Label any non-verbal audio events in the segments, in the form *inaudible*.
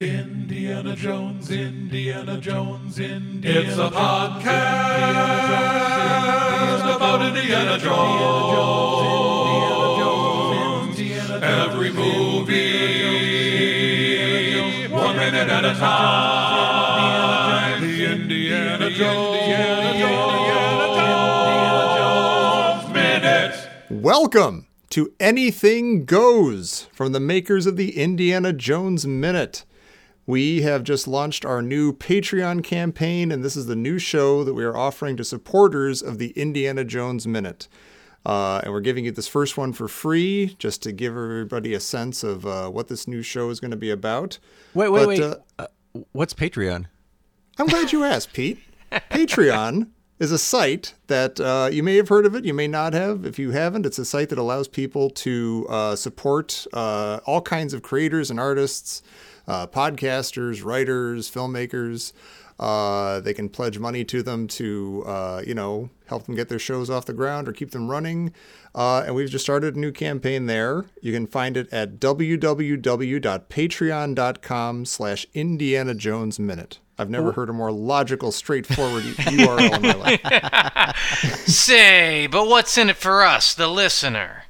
Indiana Jones, Indiana Jones, Indiana Jones. It's a podcast about Indiana Jones. Indiana Jones Every movie, one minute at a time. The Indiana Jones Minute. Welcome to Anything Goes from the makers of the Indiana Jones Minute. We have just launched our new Patreon campaign, and this is the new show that we are offering to supporters of the Indiana Jones Minute. Uh, and we're giving you this first one for free just to give everybody a sense of uh, what this new show is going to be about. Wait, wait, But, wait. uh, Uh, what's Patreon? I'm glad you asked, Pete. *laughs* Patreon is a site that uh, you may have heard of it, you may not have. If you haven't, it's a site that allows people to uh, support uh, all kinds of creators and artists, uh, podcasters, writers, filmmakers. Uh, they can pledge money to them to, uh, you know, help them get their shows off the ground or keep them running. Uh, and we've just started a new campaign there. You can find it at www.patreon.com slash Indiana Jones Minute. I've never heard a more logical, straightforward *laughs* URL in my life. *laughs* Say, but what's in it for us, the listener?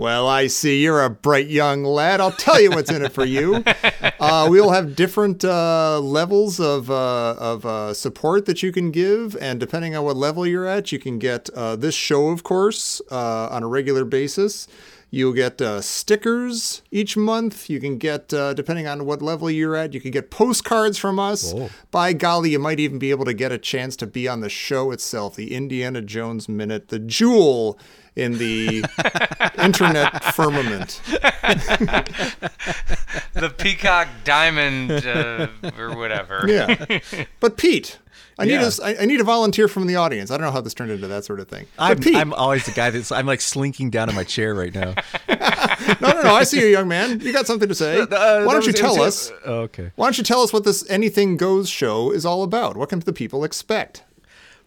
Well, I see you're a bright young lad. I'll tell you what's in it for you. *laughs* Uh, we'll have different uh, levels of, uh, of uh, support that you can give, and depending on what level you're at, you can get uh, this show, of course, uh, on a regular basis. You'll get uh, stickers each month. You can get, uh, depending on what level you're at, you can get postcards from us. By golly, you might even be able to get a chance to be on the show itself, the Indiana Jones Minute, the jewel in the internet firmament. The Peacock Diamond uh, or whatever. Yeah. But Pete, I need Yeah. a s- I I need a volunteer from the audience. I don't know how this turned into that sort of thing. But I'm, Pete, I'm always the guy that's I'm like slinking down in my chair right now. *laughs* no, no, no. I see you, young man. You got something to say. Uh, Why don't you tell us? Oh, okay. Why don't you tell us what this Anything Goes show is all about? What can the people expect?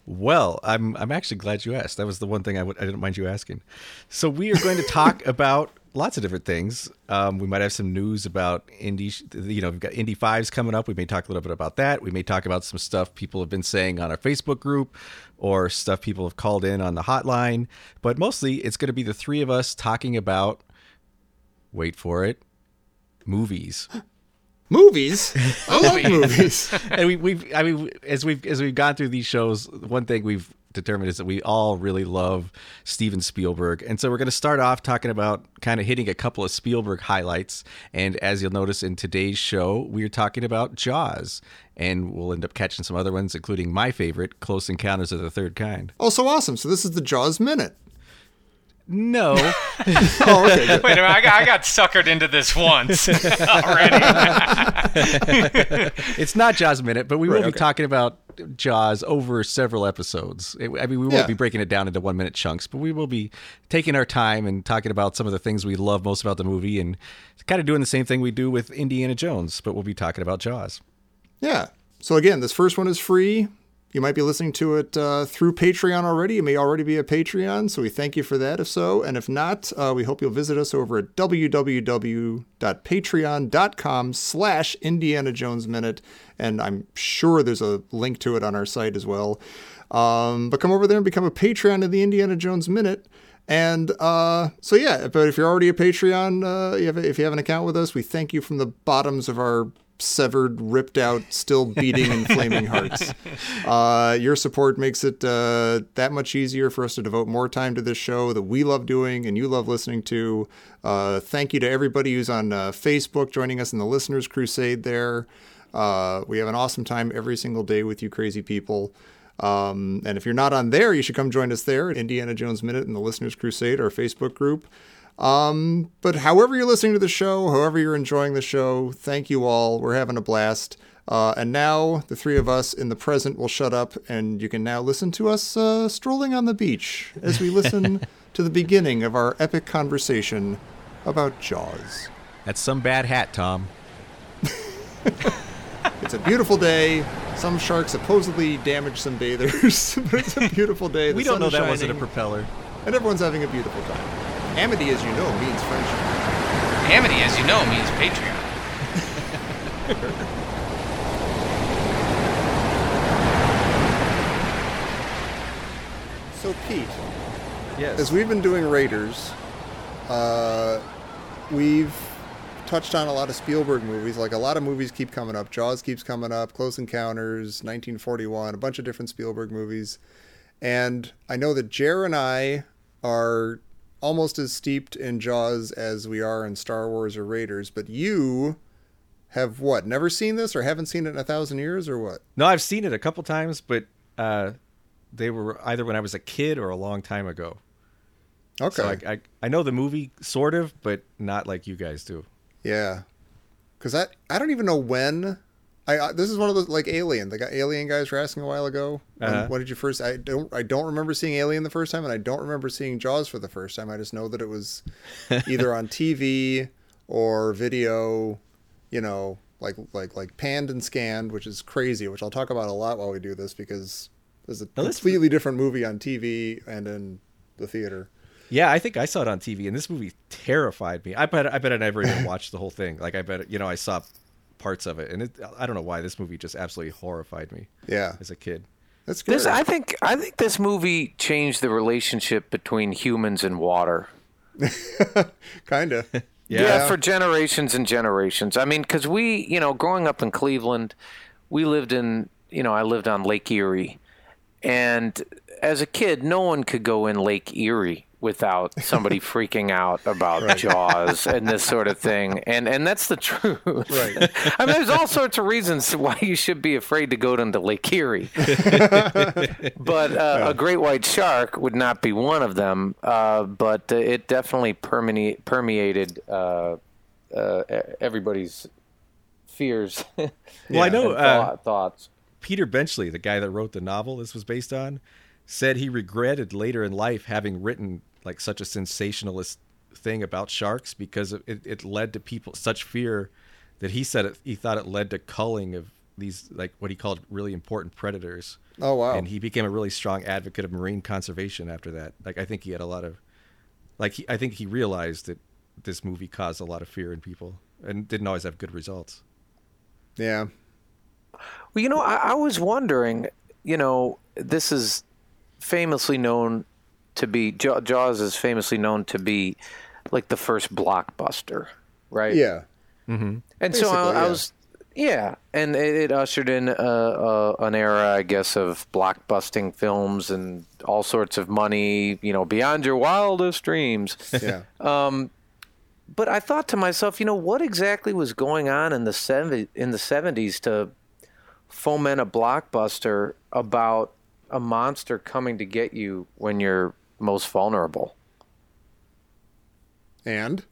Well, I'm I'm actually glad you asked. That was the one thing I would I didn't mind you asking. So we are going to talk *laughs* about lots of different things. Um, we might have some news about Indy. You know, we've got Indy Fives coming up. We may talk a little bit about that. We may talk about some stuff people have been saying on our Facebook group, or stuff people have called in on the hotline. But mostly, it's going to be the three of us talking about. Wait for it. Movies. *laughs* Movies. *laughs* I love movies. *laughs* and we, we've I mean as we've as we've gone through these shows, one thing we've determined is that we all really love Steven Spielberg, and so we're going to start off talking about kind of hitting a couple of Spielberg highlights. And as you'll notice in today's show, we're talking about Jaws, and we'll end up catching some other ones, including my favorite, Close Encounters of the Third Kind. Oh, so awesome. So this is the Jaws Minute. No, *laughs* Oh, okay. Wait a minute, I got, I got suckered into this once *laughs* already. *laughs* it's not Jaws Minute, but we will Right, be okay. talking about Jaws over several episodes. I mean, we won't Yeah. be breaking it down into one minute chunks, but we will be taking our time and talking about some of the things we love most about the movie and kind of doing the same thing we do with Indiana Jones, but we'll be talking about Jaws. Yeah. So again, this first one is free. You might be listening to it uh, through Patreon already. You may already be a Patreon, so we thank you for that if so. And if not, uh, we hope you'll visit us over at www.patreon.com slash Indiana Jones Minute. And I'm sure there's a link to it on our site as well. Um, but come over there and become a Patreon of the Indiana Jones Minute. And uh, so yeah, but if you're already a Patreon, uh, if you have an account with us, we thank you from the bottoms of our severed, ripped out, still beating and flaming hearts. *laughs* Uh, your support makes it uh, that much easier for us to devote more time to this show that we love doing and you love listening to. Uh, thank you to everybody who's on uh, Facebook joining us in the Listeners Crusade there. Uh, we have an awesome time every single day with you crazy people. Um, and if you're not on there, you should come join us there at Indiana Jones Minute and the Listeners Crusade, our Facebook group. Um, but however you're listening to the show, however you're enjoying the show, thank you all. We're having a blast. Uh, and now the three of us in the present will shut up, and you can now listen to us uh, strolling on the beach as we listen *laughs* to the beginning of our epic conversation about Jaws. That's some bad hat, Tom. *laughs* It's a beautiful day. Some sharks supposedly damaged some bathers, *laughs* but it's a beautiful day. The we don't know that wasn't a propeller. and everyone's having a beautiful time. Amity, as you know, means friendship. Amity, as you know, means Patreon. *laughs* So Pete, yes. as we've been doing Raiders, uh, we've touched on a lot of Spielberg movies. Like a lot of movies keep coming up. Jaws keeps coming up. Close Encounters, 1941, a bunch of different Spielberg movies. And I know that Jer and I are almost as steeped in Jaws as we are in Star Wars or Raiders. But you have what? Never seen this, or haven't seen it in a thousand years, or what? No, I've seen it a couple times, but uh, they were either when I was a kid or a long time ago. Okay. So I, I I know the movie sort of, but not like you guys do. Yeah, because I I don't even know when. I, I this is one of those like Alien. The guy, Alien guys were asking a while ago. When, Uh-huh. when did you first? I don't I don't remember seeing Alien the first time, and I don't remember seeing Jaws for the first time. I just know that it was *laughs* either on TV or video. You know, like like like panned and scanned, which is crazy. Which I'll talk about a lot while we do this because there's a Now, completely different movie on TV and in the theater. Yeah, I think I saw it on TV, and this movie terrified me. I bet I bet I never even *laughs* watched the whole thing. Like I bet you know I saw parts of it, and it, I don't know why this movie just absolutely horrified me Yeah, as a kid. that's good. This, I think, I think this movie changed the relationship between humans and water. *laughs* kind of. *laughs* Yeah. for generations and generations. I mean, because we, you know, growing up in Cleveland, we lived in, you know, I lived on Lake Erie, and as a kid, no one could go in Lake Erie without somebody *laughs* freaking out about Jaws and this sort of thing. And and that's the truth. Right. *laughs* I mean, there's all sorts of reasons why you should be afraid to go into Lake Erie. *laughs* but uh, a great white shark would not be one of them. Uh, but uh, it definitely permeate, permeated uh, uh, e- everybody's fears. Well, I know and uh, thought- thoughts. Peter Benchley, the guy that wrote the novel this was based on, said he regretted later in life having written like such a sensationalist thing about sharks because it, it led to people such fear that he said it, he thought it led to culling of these like what he called really important predators. Oh wow. And he became a really strong advocate of marine conservation after that. Like I think he had a lot of like he, I think he realized that this movie caused a lot of fear in people and didn't always have good results. yeah. Well, you know, I, I was wondering. You know, this is famously known to be Jaw- Jaws is famously known to be like the first blockbuster, right? Yeah. And so Basically, I, I yeah. was, yeah, and it, it ushered in uh, uh, an era, I guess, of blockbusting films and all sorts of money, you know, beyond your wildest dreams. Yeah. *laughs* but I thought to myself, you know, what exactly was going on in the 70, in the seventies to foment a blockbuster about a monster coming to get you when you're most vulnerable? and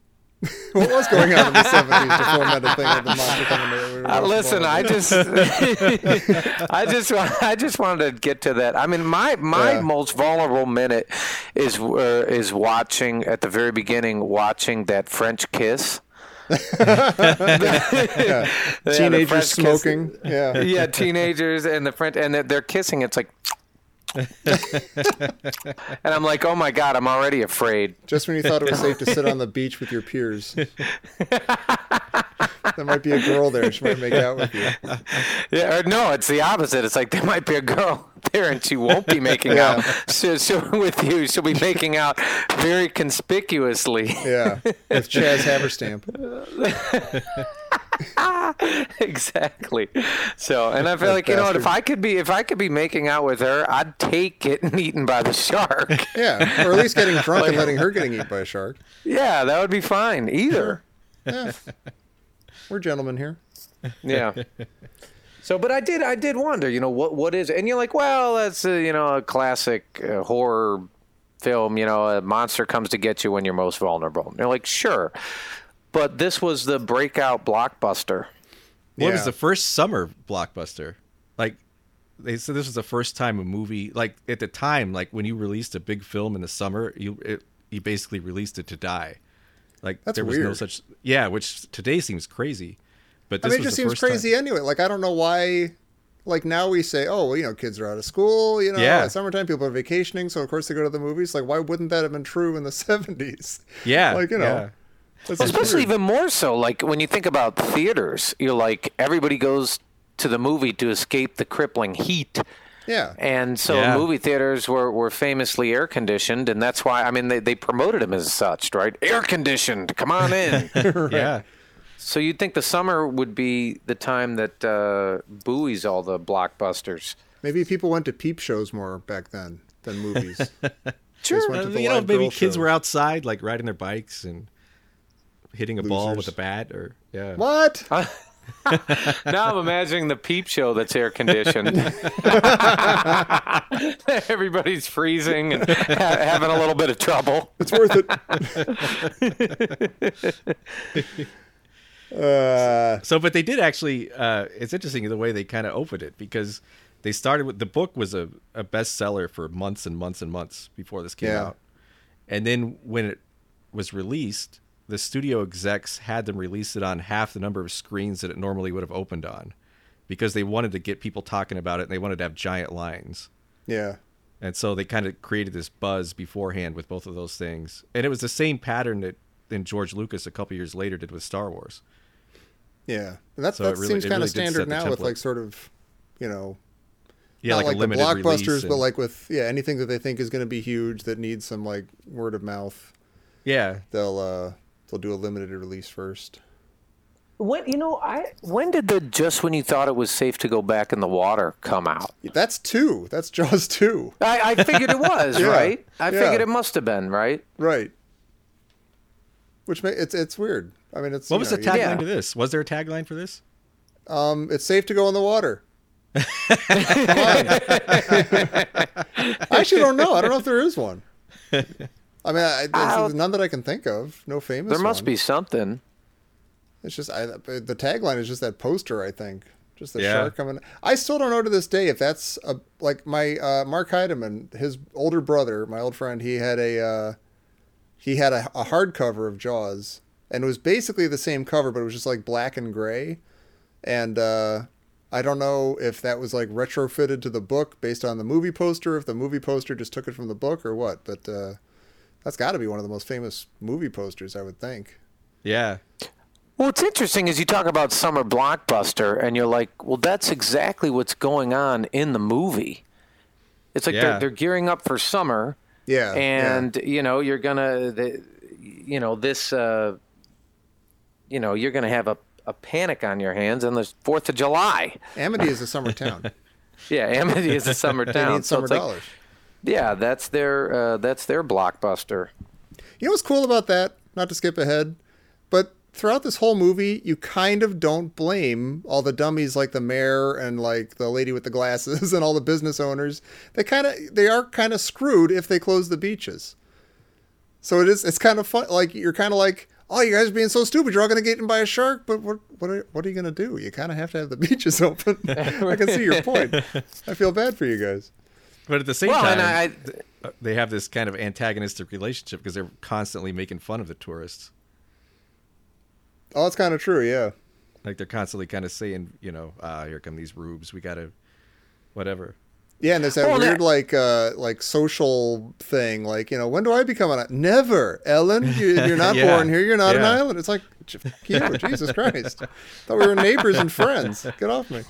*laughs* what was going on in the seventies to foment a thing with the *laughs* monster to Uh, listen, I just, *laughs* I just, I just wanted to get to that. I mean, my my Yeah. most vulnerable minute is uh, is watching at the very beginning, watching that French kiss. Yeah, teenagers French kiss. smoking. Yeah. yeah, teenagers and the French, and they're, they're kissing. It's like, *laughs* and I'm like, oh my god, I'm already afraid. Just when you thought it was safe to sit on the beach with your peers. *laughs* there might be a girl there. She might make out with you. Yeah, or no, it's the opposite. It's like there might be a girl there, and she won't be making Yeah. out so, so with you. She'll be making out very conspicuously. Yeah. With Chaz Haverstamp. *laughs* *laughs* exactly. So, and I feel like you know what? If. I could be, if I could be making out with her, I'd take getting *laughs* eaten by the shark. Yeah. Or at least getting drunk and *laughs* letting her getting eaten by a shark. yeah, that would be fine. Either. Yeah. We're gentlemen here. Yeah. So, but I did, I did wonder, you know, what, what is, it? and you're like, well, that's a, you know a classic uh, horror film. You know, a monster comes to get you when you're most vulnerable. And you're like, sure, but this was the breakout blockbuster. Well, it was the first summer blockbuster. Like they said, this was the first time a movie, like at the time, like when you released a big film in the summer, you it, you basically released it to die. Like That's there was no such, yeah, which today seems crazy, but I this mean, it just the seems first time- crazy anyway. Like, I don't know why. Like, now we say, oh, well, you know, kids are out of school. You know, Yeah. it's summertime, people are vacationing. So, of course, they go to the movies. Like, why wouldn't that have been true in the *laughs* 70s? Yeah, Like, you know. Yeah. Especially even more so, like when you think about theaters, you're like everybody goes to the movie to escape the crippling heat. Yeah. And so Yeah. movie theaters were, were famously air conditioned, and that's why I mean they, they promoted them as such, right? Air conditioned, come on in. *laughs* Yeah. so you'd think the summer would be the time that uh, buoys all the blockbusters. Maybe people went to peep shows more back then than movies. *laughs* Just went the you know, maybe kids show. were outside, like riding their bikes and hitting a ball with a bat, or yeah. What? *laughs* now I'm imagining the peep show that's air conditioned. *laughs* Everybody's freezing and ha- having a little bit of trouble. It's worth it. *laughs* uh, So, but they did actually. Uh, it's interesting the way they kind of opened it because they started with the book was a, a bestseller for months and months and months before this came Yeah. out, and then when it was released, the studio execs had them release it on half the number of screens that it normally would have opened on, because they wanted to get people talking about it and they wanted to have giant lines. yeah. And so they kind of created this buzz beforehand with both of those things. And it was the same pattern that then George Lucas a couple years later did with Star Wars. Yeah. And that, So that really- seems kind really of standard now with like sort of, you know, Yeah, not like, like, a limited the blockbusters, release but like with yeah anything that they think is going to be huge that needs some like word of mouth. yeah, They'll uh they'll do a limited release first. When you know, I when did the just when you thought it was safe to go back in the water come out? That's two. That's Jaws two. I, I figured it was *laughs* Yeah, right. I yeah. figured it must have been right. Right. Which ma- it's it's weird. I mean, it's What was know, the tagline Yeah. to this? Was there a tagline for this? Um, it's safe to go in the water. *laughs* *laughs* I actually don't know. I don't know if there is one. I mean, I, there's I'll- none that I can think of. No famous. There must one. be something. It's just I, the tagline is just that poster. I think just the Yeah. shark coming. I still don't know to this day if that's a like my uh, Mark Heidemann, his older brother, my old friend. He had a uh, he had a, a hardcover of Jaws, and it was basically the same cover, but it was just like black and gray. And uh, I don't know if that was like retrofitted to the book based on the movie poster, if the movie poster just took it from the book or what. But uh, that's got to be one of the most famous movie posters, I would think. Yeah, Well, what's interesting is you talk about summer blockbuster, and you're like, well, that's exactly what's going on in the movie. It's like Yeah. they're, they're gearing up for summer, Yeah. yeah. and you know you're gonna, you know this, uh, you know you're gonna have a, a panic on your hands on the Fourth of July. Amity is a summer town. *laughs* Yeah, Amity is a summer They town, need so summer it's like, dollars. Yeah, that's their uh, that's their blockbuster. You know what's cool about that? Not to skip ahead, but throughout this whole movie, you kind of don't blame all the dummies like the mayor and like the lady with the glasses *laughs* and all the business owners. They kind of they are kind of screwed if they close the beaches. So it is it's kind of fun. Like you're kind of like, oh, you guys are being so stupid. You're all gonna get eaten by a shark. But what what are, what are you gonna do? You kind of have to have the *laughs* beaches open. *laughs* I can see your point. I feel bad for you guys. But at the same Well, time, and I, uh, they have this kind of antagonistic relationship because they're constantly making fun of the tourists. Oh, it's kind of true. Yeah. Like they're constantly kind of saying, you know, ah, here come these rubes. We gotta, whatever. Yeah, and there's that Well, weird that- like uh like social thing, like you know, when do I become an never, Ellen? You, you're *laughs* not Yeah, born here. You're not an island. It's like, j- Jesus Christ! *laughs* Thought we were neighbors and friends. Get off me.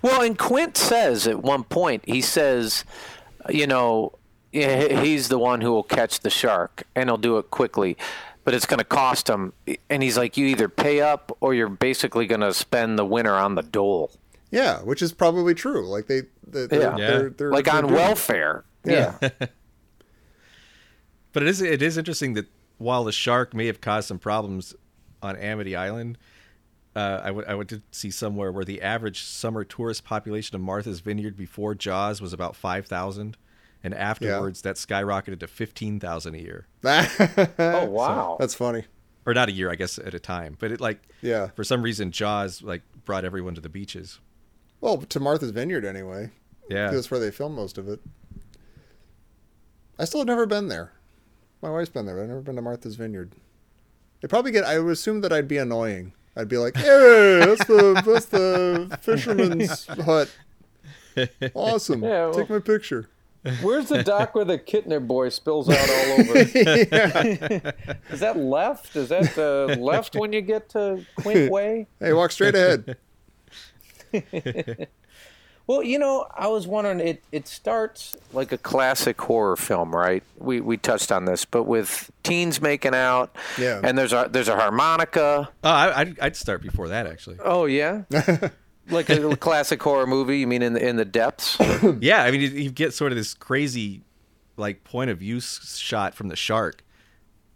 Well, and Quint says at one point, he says, you know, he's the one who will catch the shark and he'll do it quickly, but it's going to cost him. And he's like, you either pay up or you're basically going to spend the winter on the dole. Yeah, which is probably true. Like they, they they're, Yeah. They're, they're, like they're on doing it. welfare. Yeah. *laughs* But it is it is interesting that while the shark may have caused some problems on Amity Island, uh, I went to see somewhere where the average summer tourist population of Martha's Vineyard before Jaws was about five thousand, and afterwards that skyrocketed to fifteen thousand a year, *laughs* Oh, wow. That's funny. or not a year, I guess, at a time. But it like Yeah. for some reason Jaws like brought everyone to the beaches. Well, to Martha's Vineyard anyway. Yeah, That's where they film most of it. I still have never been there. My wife's been there, but I've never been to Martha's Vineyard. They probably get. I would assume that I'd be annoying. I'd be like, "Hey, that's the that's the fisherman's hut. Awesome. Yeah, well- Take my picture." Where's the dock where the Kintner boy spills out all *laughs* over? Is that left? Is that uh, left when you get to Quint *laughs* Way? Hey, walk straight ahead. *laughs* Well, you know, I was wondering. It it starts like a classic horror film, right? We we touched on this, but with teens making out, Yeah. and there's a there's a harmonica. Oh, I, I'd, I'd start before that actually. Oh yeah, *laughs* like a classic horror movie. You mean in the in the depths? *coughs* Yeah, I mean, you, you get sort of this crazy, like point of view shot from the shark,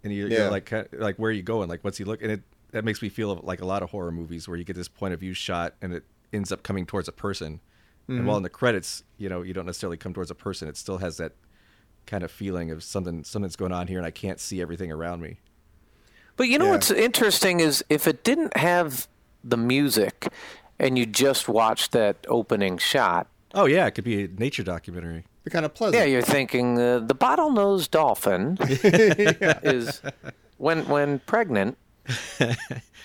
and you, Yeah. you're like, like where are you going? Like, what's he look? And it that makes me feel like a lot of horror movies where you get this point of view shot, and it ends up coming towards a person. And while in the credits, you know, you don't necessarily come towards a person. It still has that kind of feeling of something something's going on here, and I can't see everything around me. But you know Yeah. what's interesting is if it didn't have the music, and you just watched that opening shot. Oh yeah, it could be a nature documentary. Be kind of pleasant. Yeah, you're thinking uh, the bottlenose dolphin *laughs* is when when pregnant. *laughs*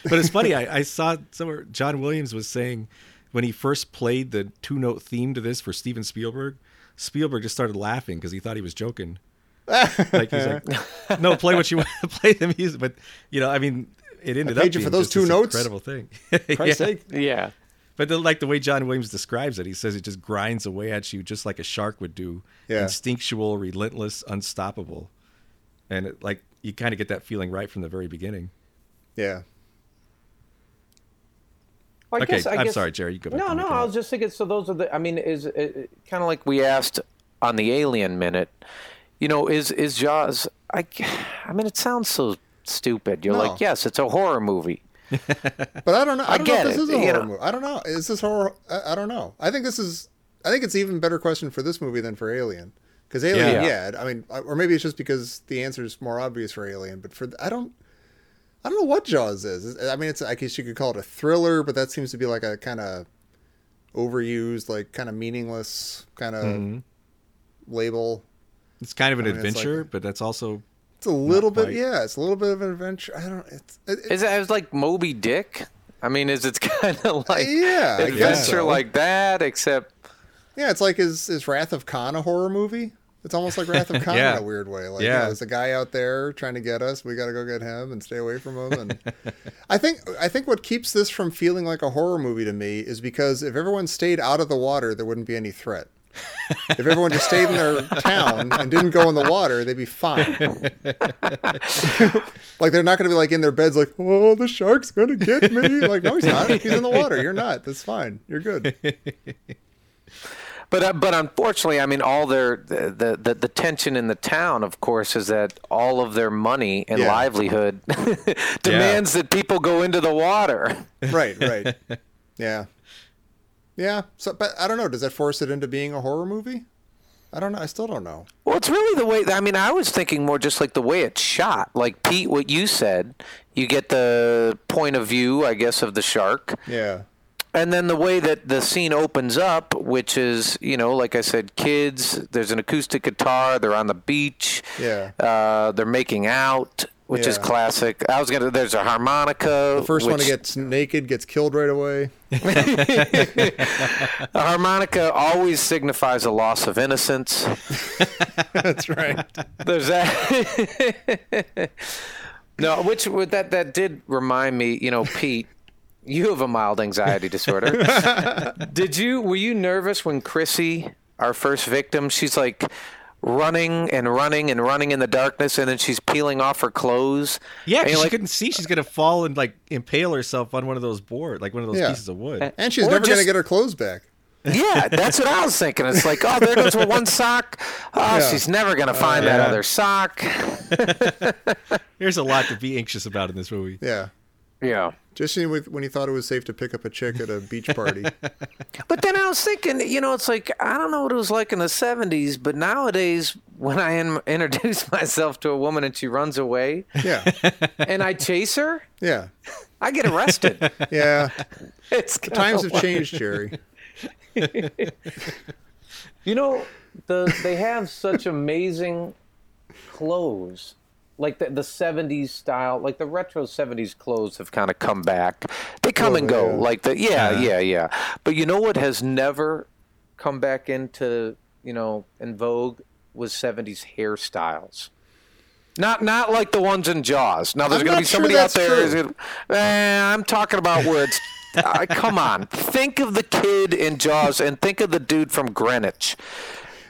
But it's funny. I, I saw somewhere John Williams was saying when he first played the two note theme to this for Steven Spielberg, Spielberg just started laughing because he thought he was joking. like he's like, no, *laughs* play what you want, to *laughs* play the music. But you know, I mean, it ended up being for those just two this notes? Incredible thing. *laughs* Christ's Yeah. sake. Yeah. But the, like the way John Williams describes it, he says it just grinds away at you just like a shark would do, Yeah. instinctual, relentless, unstoppable, and it, like you kind of get that feeling right from the very beginning. Yeah. Well, I Okay, guess, I I'm guess, sorry, Jerry, you go back No, no, I was just thinking. So those are the. I mean, is it, kind of like we asked on the Alien minute. You know, is is Jaws? I, I mean, it sounds so stupid. You're No. like, yes, it's a horror movie. *laughs* But I don't know. I, I don't get know if this it, is a you horror know. movie. I don't know. Is this horror? I, I don't know. I think this is. I think it's even better question for this movie than for Alien. Because Alien, Yeah. yeah. I mean, or maybe it's just because the answer is more obvious for Alien. But for I don't. I don't know what Jaws is. I mean, it's I guess you could call it a thriller, but that seems to be like a kind of overused, like kind of meaningless kind of Mm-hmm. label. It's kind of an I mean, it's like- adventure, but that's also It's a little bit, quite. yeah. It's a little bit of an adventure. I don't. It's it, it- Is it, it's like Moby Dick? I mean, is it's *laughs* kind of like Yeah, I adventure so. like that? Except Yeah, it's like is is Wrath of Khan a horror movie? It's almost like Wrath of *laughs* Khan Yeah. in a weird way. Like, Yeah. yeah, there's a guy out there trying to get us. We got to go get him and stay away from him. And *laughs* I think I think what keeps this from feeling like a horror movie to me is because if everyone stayed out of the water, there wouldn't be any threat. if everyone just stayed in their *laughs* town and didn't go in the water, they'd be fine. like they're not going to be like in their beds, like, "Oh, the shark's going to get me." Like, no, he's not. He's in the water. You're not. That's fine. You're good. But uh, but unfortunately, I mean, all their the, the the tension in the town, of course, is that all of their money and Yeah. livelihood *laughs* demands that people go into the water. *laughs* right, right. Yeah. Yeah. So, but I don't know. Does that force it into being a horror movie? I don't know. I still don't know. Well, it's really the way. I mean, I was thinking more just like the way it's shot. Like Pete, what you said, you get the point of view, I guess, of the shark. Yeah. And then the way that the scene opens up, which is, you know, like I said, kids, there's an acoustic guitar, they're on the beach, Yeah. uh, they're making out, which is Yeah. classic. I was going to, there's a harmonica. The first one to which- get naked gets killed right away. *laughs* *laughs* A harmonica always signifies a loss of innocence. That's right. There's that. *laughs* no, which would- that that did remind me. You know, Pete, you have a mild anxiety disorder. *laughs* did you? Were you nervous when Chrissy, our first victim, she's like running and running and running in the darkness, and then she's peeling off her clothes. yeah. and 'cause you're she like, couldn't see she's gonna fall and like impale herself on one of those boards, like one of those Yeah. pieces of wood. And she's Or never going to get her clothes back. Yeah, that's what I was thinking. It's like, oh, there goes one sock. Oh, Yeah. she's never gonna find uh, that yeah. other sock. *laughs* There's a lot to be anxious about in this movie. Yeah. Yeah. Just when when he thought it was safe to pick up a chick at a beach party. *laughs* But then I was thinking, you know, it's like I don't know what it was like in the '70s, but nowadays, when I in- *laughs* introduce myself to a woman and she runs away, Yeah. and I chase her, Yeah. I get arrested. *laughs* Yeah. it's Times have changed, Jerry. You know, the they have such amazing clothes. Like the, the 70s style, like the retro 70s clothes have kind of come back. They come and go. yeah. Like the yeah, yeah, yeah. But you know what has never come back into you know, in vogue was 70s hairstyles. Not not like the ones in Jaws. Now there's going to be sure somebody out that's there. gonna- Eh, I'm talking about where it's. Uh, come on, think of the kid in Jaws and think of the dude from Greenwich.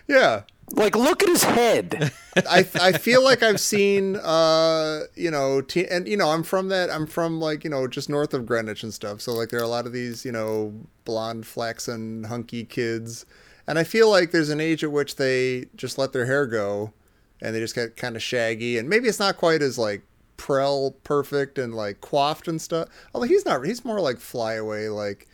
Yeah. Like, look at his head. I, I feel like I've seen uh you know te- and you know I'm from that I'm from like you know just north of Greenwich and stuff. So like there are a lot of these you know blonde flaxen hunky kids. And I feel like there's an age at which they just let their hair go and they just get kind of shaggy. And maybe it's not quite as like Prell perfect and like coiffed and stuff. Although he's not he's more like flyaway like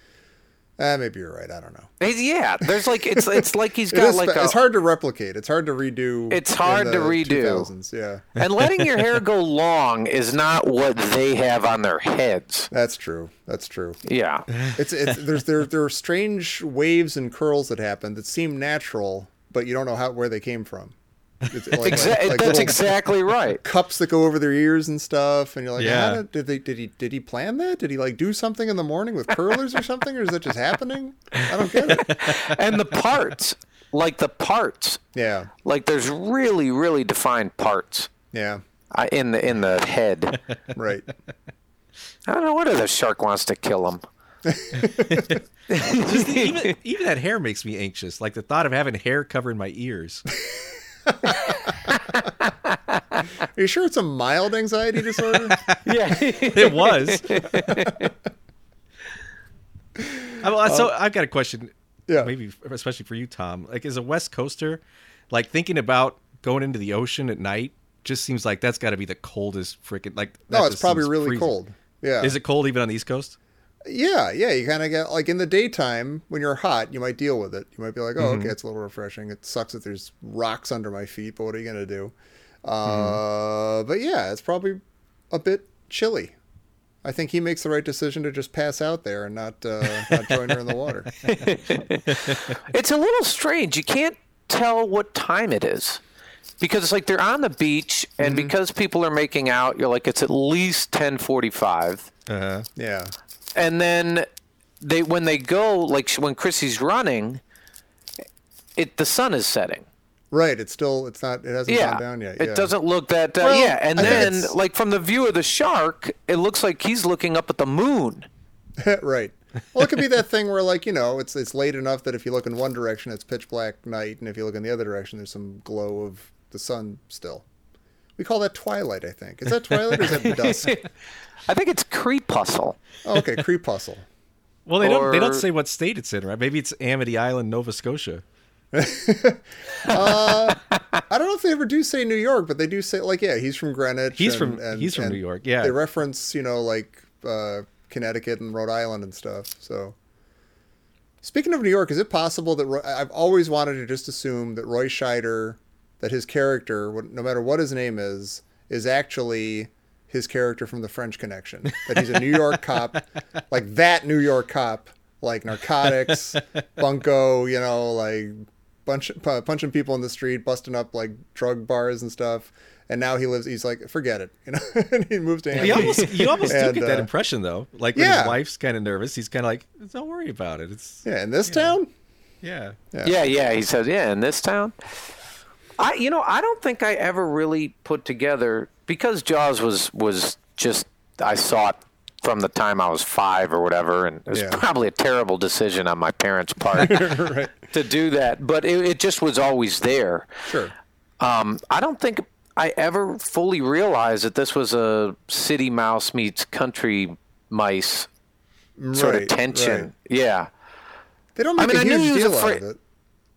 eh, maybe you're right I don't know yeah, there's like it's *laughs* it's like he's got like a, it's hard to replicate it's hard to redo It's hard to redo. 2000s, yeah and letting your hair go *laughs* long is not what they have on their heads. That's true. That's true. Yeah. It's it's *laughs* there's there there are strange waves and curls that happen that seem natural, but you don't know how where they came from. It's like, Exa- like- like that's exactly right. cups that go over their ears and stuff, and you're like, Yeah. did, did they did he did he plan that? Did he like do something in the morning with curlers or something, or is that just happening? I don't get it. *laughs* And the parts, like the parts, Yeah, like there's really really defined parts yeah, uh, in the in the head. *laughs* right. I don't know what if the shark wants to kill him. *laughs* even, even that hair makes me anxious. Like the thought of having hair covering my ears. Are you sure it's a mild anxiety disorder? *laughs* Yeah. *laughs* It was. *laughs* I, well, so uh, I've got a question. Yeah. Maybe especially for you, Tom. Like, as a West Coaster, like thinking about going into the ocean at night just seems like that's got to be the coldest freaking like. no, it's probably really freezing. cold. Yeah. Is it cold even on the East Coast? Yeah, yeah. You kind of get like in the daytime when you're hot, you might deal with it. You might be like, oh, okay, it's a little refreshing. It sucks that there's rocks under my feet, but what are you gonna do? Uh, But yeah, it's probably a bit chilly. I think he makes the right decision to just pass out there and not uh, not join her in the water. *laughs* It's a little strange. You can't tell what time it is. Because it's like they're on the beach and because people are making out, you're like it's at least 10:45. Uh, Yeah, And then they when they go like when Chrissy's running, it the sun is setting. right. It's still it's not it hasn't Yeah. gone down yet. It yeah. doesn't look that uh, Well, yeah, and I then like from the view of the shark, it looks like he's looking up at the moon. *laughs* right. Well, it could be that thing where, like, you know, it's it's late enough that if you look in one direction, it's pitch black night, and if you look in the other direction, there's some glow of the sun still. We call that twilight, I think. Is that twilight or is that *laughs* dusk? I think it's crepuscle. Oh, okay, crepuscle. well, they don't. They don't say what state it's in, right? Maybe it's Amity Island, Nova Scotia. *laughs* I don't know if they ever do say New York, but they do say like, yeah, he's from Greenwich. He's and- from- and- he's from and New York, yeah. they reference you know like uh, Connecticut and Rhode Island and stuff. So, speaking of New York, is it possible that Roy, I've always wanted to just assume that Roy Scheider, that his character, no matter what his name is, is actually his character from The French Connection. That he's a New York *laughs* cop, like that New York cop, like narcotics, bunco, you know, like bunch, pu- punching people in the street, busting up like drug bars and stuff. And now he lives. He's like, forget it, you know. *laughs* and he moves to You almost, you almost do And, get that uh, impression though. Like when yeah. his wife's kind of nervous, he's kind of like, "Don't worry about it." It's Yeah, in this town. yeah. Yeah, yeah. He says, yeah, in this town. I, you know, I don't think I ever really put together because Jaws was was just I saw it from the time I was five or whatever, and it was Yeah. probably a terrible decision on my parents' part *laughs* right. to do that. But it, it just was always there. Sure. Um, I don't think I ever fully realized that this was a city mouse meets country mice sort Right, of tension. right. Yeah. They don't I make mean, I a knew huge deal out of it.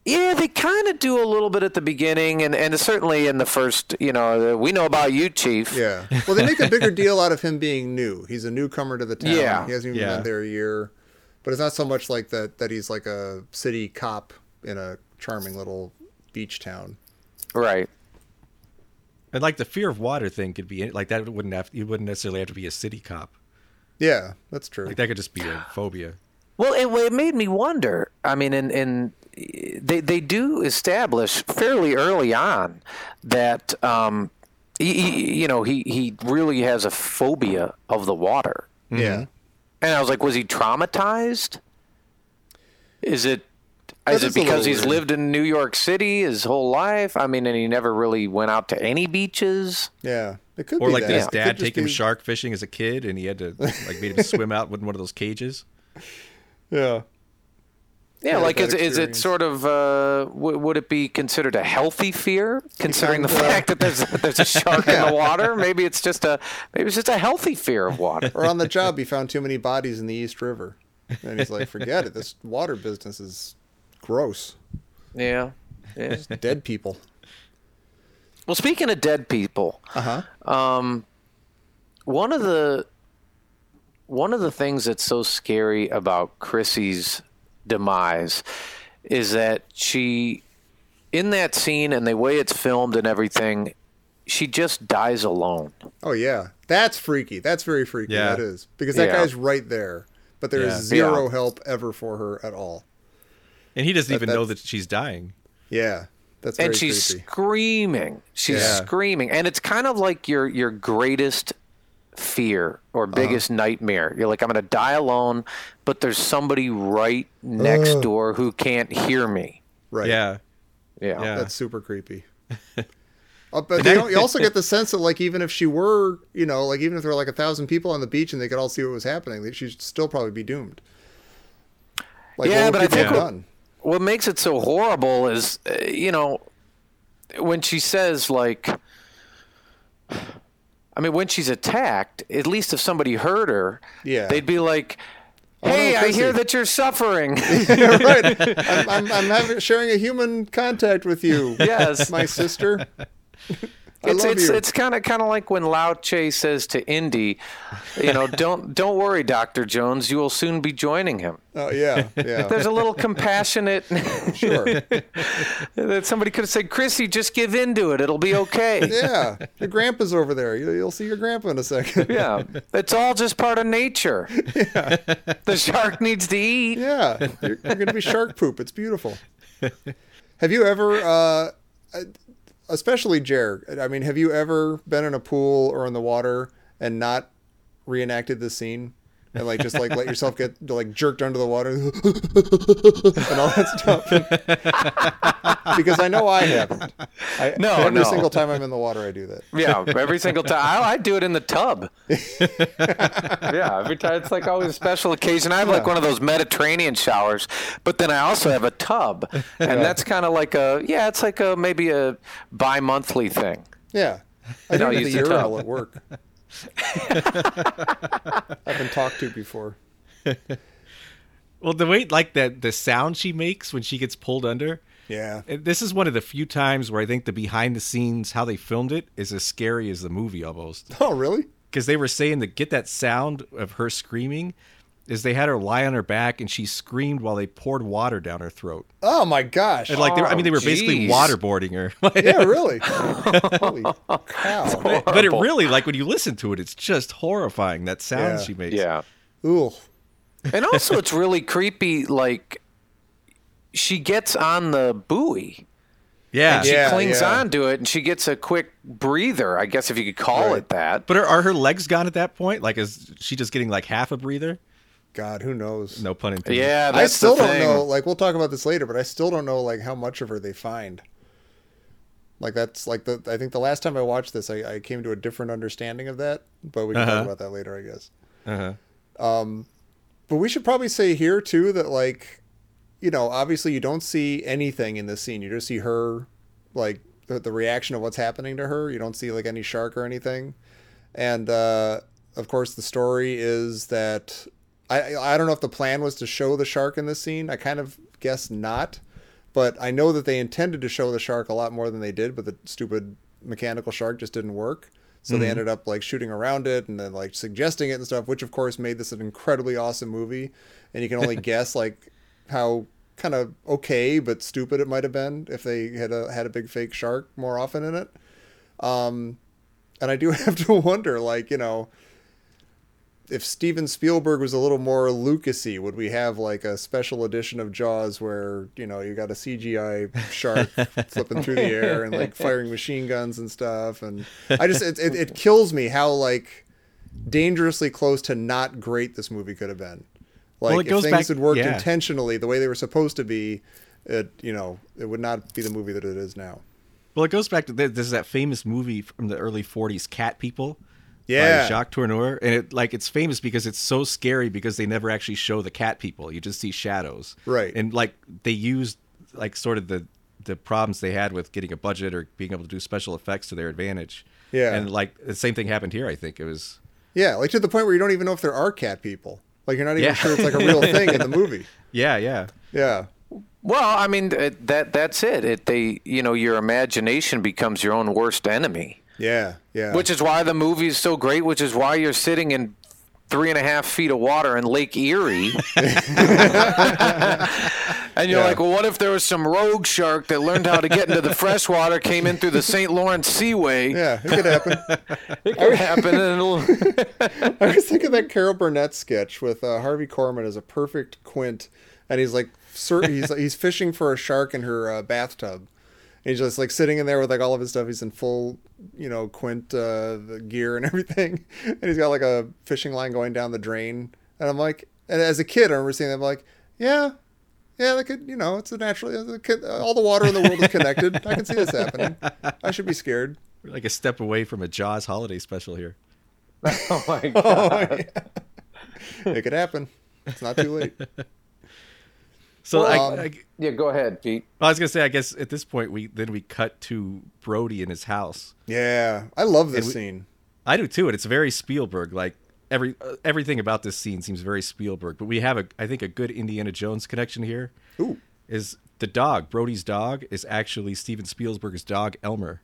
Yeah, they kind of do a little bit at the beginning, and, and certainly in the first, you know, we know about you, Chief. Yeah. Well, they make a bigger deal out of him being new. He's a newcomer to the town. Yeah. He hasn't even Yeah. been there a year. But it's not so much like that that he's like a city cop in a charming little beach town. Right. And like the fear of water thing could be like that. Wouldn't have you wouldn't necessarily have to be a city cop. Yeah, that's true. Like that could just be a phobia. Well, it, it made me wonder. I mean, in, in they they do establish fairly early on that um, he, he, you know he he really has a phobia of the water, Yeah. and I was like, was he traumatized? Is it? Is That it is a little because he's weird. lived in New York City his whole life? I mean, and he never really went out to any beaches. Yeah, it could Or be like that. did his It dad just take him be- shark fishing as a kid, and he had to like made him *laughs* swim out with one of those cages. Yeah. Yeah, Yeah, like is, is it sort of uh, w- would it be considered a healthy fear, considering the fact that there's there's a shark in the water? Maybe it's just a maybe it's just a healthy fear of water. Or on the job, he found too many bodies in the East River, and he's like, "Forget it. This water business is gross. Yeah. yeah. Dead people." Well, speaking of dead people, Uh huh. um, one of the one of the things that's so scary about Chrissy's demise is that she, in that scene and the way it's filmed and everything, she just dies alone. Oh yeah, that's freaky. That's very freaky. Yeah. That is because that Yeah. guy's right there, but there is Yeah. zero Yeah. help ever for her at all. And he doesn't even know that she's dying. Yeah, that's and she's creepy. screaming. She's Yeah. screaming, and it's kind of like your your greatest fear or Uh-huh. biggest nightmare. You're like, I'm going to die alone, but there's somebody right next Ugh. door who can't hear me. Right. Yeah. Yeah. Yeah. That's super creepy. *laughs* Uh, but you, know, you also get the sense that, like, even if she were, you know, like, even if there were like a thousand people on the beach and they could all see what was happening, that she'd still probably be doomed. Like, Yeah, but I think what- What makes it so horrible is, uh, you know, when she says like. I mean, when she's attacked, at least if somebody heard her, Yeah. they'd be like, oh, no, "Hey, I hear that you're suffering." *laughs* right. I'm, I'm, I'm having, sharing a human contact with you. Yes. My sister. It's it's it's kind of kind of like when Lao Che says to Indy, you know, *laughs* don't don't worry, Doctor Jones, you will soon be joining him. oh, yeah. Yeah. There's a little compassionate *laughs* sure. *laughs* that somebody could have said, Chrissy, just give in to it, it'll be okay. Yeah. Your grandpa's over there. You, you'll see your grandpa in a second. Yeah, it's all just part of nature. Yeah. The shark needs to eat. Yeah, you're, you're going to be shark poop. It's beautiful. Have you ever, uh, especially Jer? I mean, have you ever been in a pool or in the water and not reenacted the scene? And like just like let yourself get like jerked under the water *laughs* and all that stuff. *laughs* because I know I haven't. I, No, every no. single time I'm in the water, I do that. Yeah, every single time. I, I do it in the tub. *laughs* yeah, every time. It's like always a special occasion. I have like one of those Mediterranean showers, but then I also have a tub. And that's kind of like a, yeah, it's like a maybe a bi monthly thing. Yeah, I do it at use the urinal at work. *laughs* I've been talked to before. *laughs* Well, the way like that the sound she makes when she gets pulled under. Yeah. This is one of the few times where I think the behind the scenes how they filmed it is as scary as the movie almost. Oh, really? Because they were saying to get that sound of her screaming, is they had her lie on her back and she screamed while they poured water down her throat. Oh my gosh! And like they were, I mean, they were basically geez. waterboarding her. *laughs* yeah, really. Holy cow! but it really, like when you listen to it, it's just horrifying that sound Yeah. she makes. Yeah. Ooh. And also, it's really creepy. Like, she gets on the buoy. yeah. and She Yeah, clings yeah. onto it and she gets a quick breather, I guess if you could call Right. it that. But are, are her legs gone at that point? Like, is she just getting like half a breather? God, who knows? No pun intended. Yeah, I still the don't thing. know. Like, we'll talk about this later, but I still don't know like how much of her they find. Like that's like the. I think the last time I watched this, I, I came to a different understanding of that. But we can talk Uh-huh. about that later, I guess. Uh-huh. Um, But we should probably say here too that like, you know, obviously you don't see anything in this scene. You just see her, like the, the reaction of what's happening to her. You don't see like any shark or anything. And uh, of course, the story is that I I don't know if the plan was to show the shark in this scene. I kind of guess not, but I know that they intended to show the shark a lot more than they did. But the stupid mechanical shark just didn't work. So they ended up like shooting around it and then like suggesting it and stuff, which of course made this an incredibly awesome movie. And you can only *laughs* guess like how kind of okay but stupid it might have been if they had a had a big fake shark more often in it. Um, and I do *laughs* have to wonder, like you know, if Steven Spielberg was a little more Lucasy, would we have like a special edition of Jaws where you know you got a CGI shark *laughs* flipping through the air and like firing machine guns and stuff? And I just it, it, it *laughs* kills me how like dangerously close to not great this movie could have been. Like Well, if things back- had worked yeah. intentionally the way they were supposed to be, it you know it would not be the movie that it is now. Well, it goes back to th- there's that famous movie from the early '40s, Cat People. Yeah. by Jacques Tourneur, and it like it's famous because it's so scary because they never actually show the cat people. You just see shadows, Right. And like they used like sort of the the problems they had with getting a budget or being able to do special effects to their advantage. Yeah. and like the same thing happened here. I think it was. Yeah, like to the point where you don't even know if there are cat people. Like you're not even Yeah. sure it's like a real thing in the *laughs* movie. Yeah, yeah. Yeah. Well, I mean that that's it. It they you know your imagination becomes your own worst enemy, Yeah. Yeah. which is why the movie is so great. Which is why you're sitting in three and a half feet of water in Lake Erie, *laughs* and you're Yeah. like, well, what if there was some rogue shark that learned how to get into the freshwater, came in through the St. Lawrence Seaway? yeah, it could happen. *laughs* It could happen, and it'll. *laughs* I was thinking that Carol Burnett sketch with uh, Harvey Korman as a perfect Quint, and he's like, sir, he's he's fishing for a shark in her uh, bathtub. And he's just like sitting in there with like all of his stuff. He's in full, you know, Quint uh, the gear and *laughs* everything, and he's got like a fishing line going down the drain. And I'm like, and as a kid, I remember seeing that. Like, yeah, yeah, that could, you know, it's a natural. All the water in the world is connected. I can see this happening. I should be scared. We're like a step away from a Jaws holiday special here. *laughs* oh my *laughs* god! It could happen. It's not too late. So Well, I, I, Yeah, go ahead, Pete. I was gonna say, I guess at this point we then we cut to Brody in his house. Yeah, I love this we- scene. I do too, and it's very Spielberg. Like every uh, everything about this scene seems very Spielberg. But we have a, I think, a good Indiana Jones connection here. Ooh. Is the dog Brody's dog is actually Steven Spielberg's dog Elmer.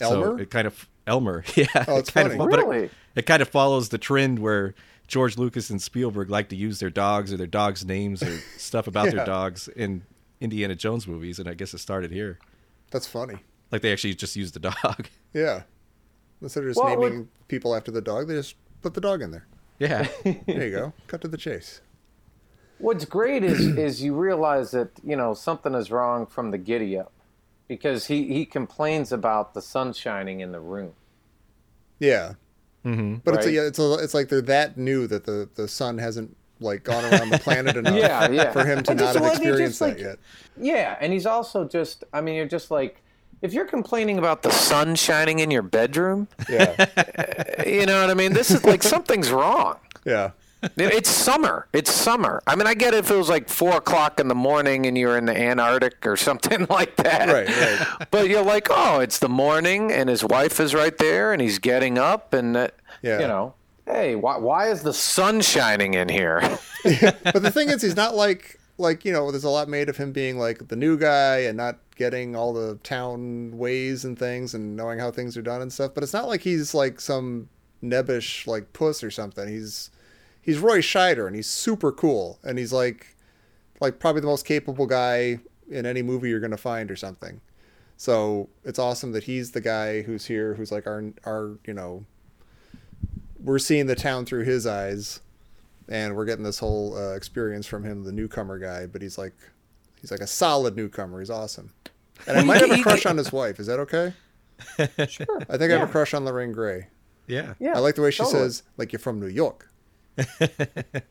Elmer? So it kind of Elmer, *laughs* yeah. Oh, it's it kind funny. Of, but it- Really? it kind of follows the trend where George Lucas and Spielberg like to use their dogs or their dogs' names or stuff about *laughs* Yeah. their dogs in Indiana Jones movies, and I guess it started here. That's funny. Like they actually just used the dog. *laughs* Yeah. Instead of just Well, naming what- people after the dog, they just put the dog in there. yeah. *laughs* There you go. Cut to the chase. What's great is *clears throat* is you realize that you know something is wrong from the giddy up, because he he complains about the sun shining in the room. Yeah. Mm-hmm. But it's Right. yeah, it's a, it's like they're that new that the the sun hasn't like gone around the planet *laughs* enough Yeah, yeah. for him to And not just have experienced just, that like- yet. Yeah, and he's also just I mean you're just like if you're complaining about the sun shining in your bedroom, Yeah. *laughs* you know what I mean. This is like something's wrong. yeah. It's summer. It's summer. I mean, I get it if it was like four o'clock in the morning and you're in the Antarctic or *laughs* something like that. Right, right. But you're like, oh, it's the morning and his wife is right there and he's getting up and, uh, Yeah. you know, hey, why, why is the sun shining in here? *laughs* But the thing is, he's not like like you know. There's a lot made of him being like the new guy and not getting all the town ways and things and knowing how things are done and stuff. But it's not like he's like some nebbish like puss or something. He's he's Roy Scheider and he's super cool and he's like like probably the most capable guy in any movie you're gonna find or something. So it's awesome that he's the guy who's here, who's like our our you know. We're seeing the town through his eyes and we're getting this whole uh, experience from him, the newcomer guy. But he's like, he's like a solid newcomer. He's awesome, and I might have a *laughs* crush on his wife. Is that okay? *laughs* sure. I think I have a crush on Lorraine Gary. Yeah. Yeah. I like the way she totally. says, like you're from New York. *laughs*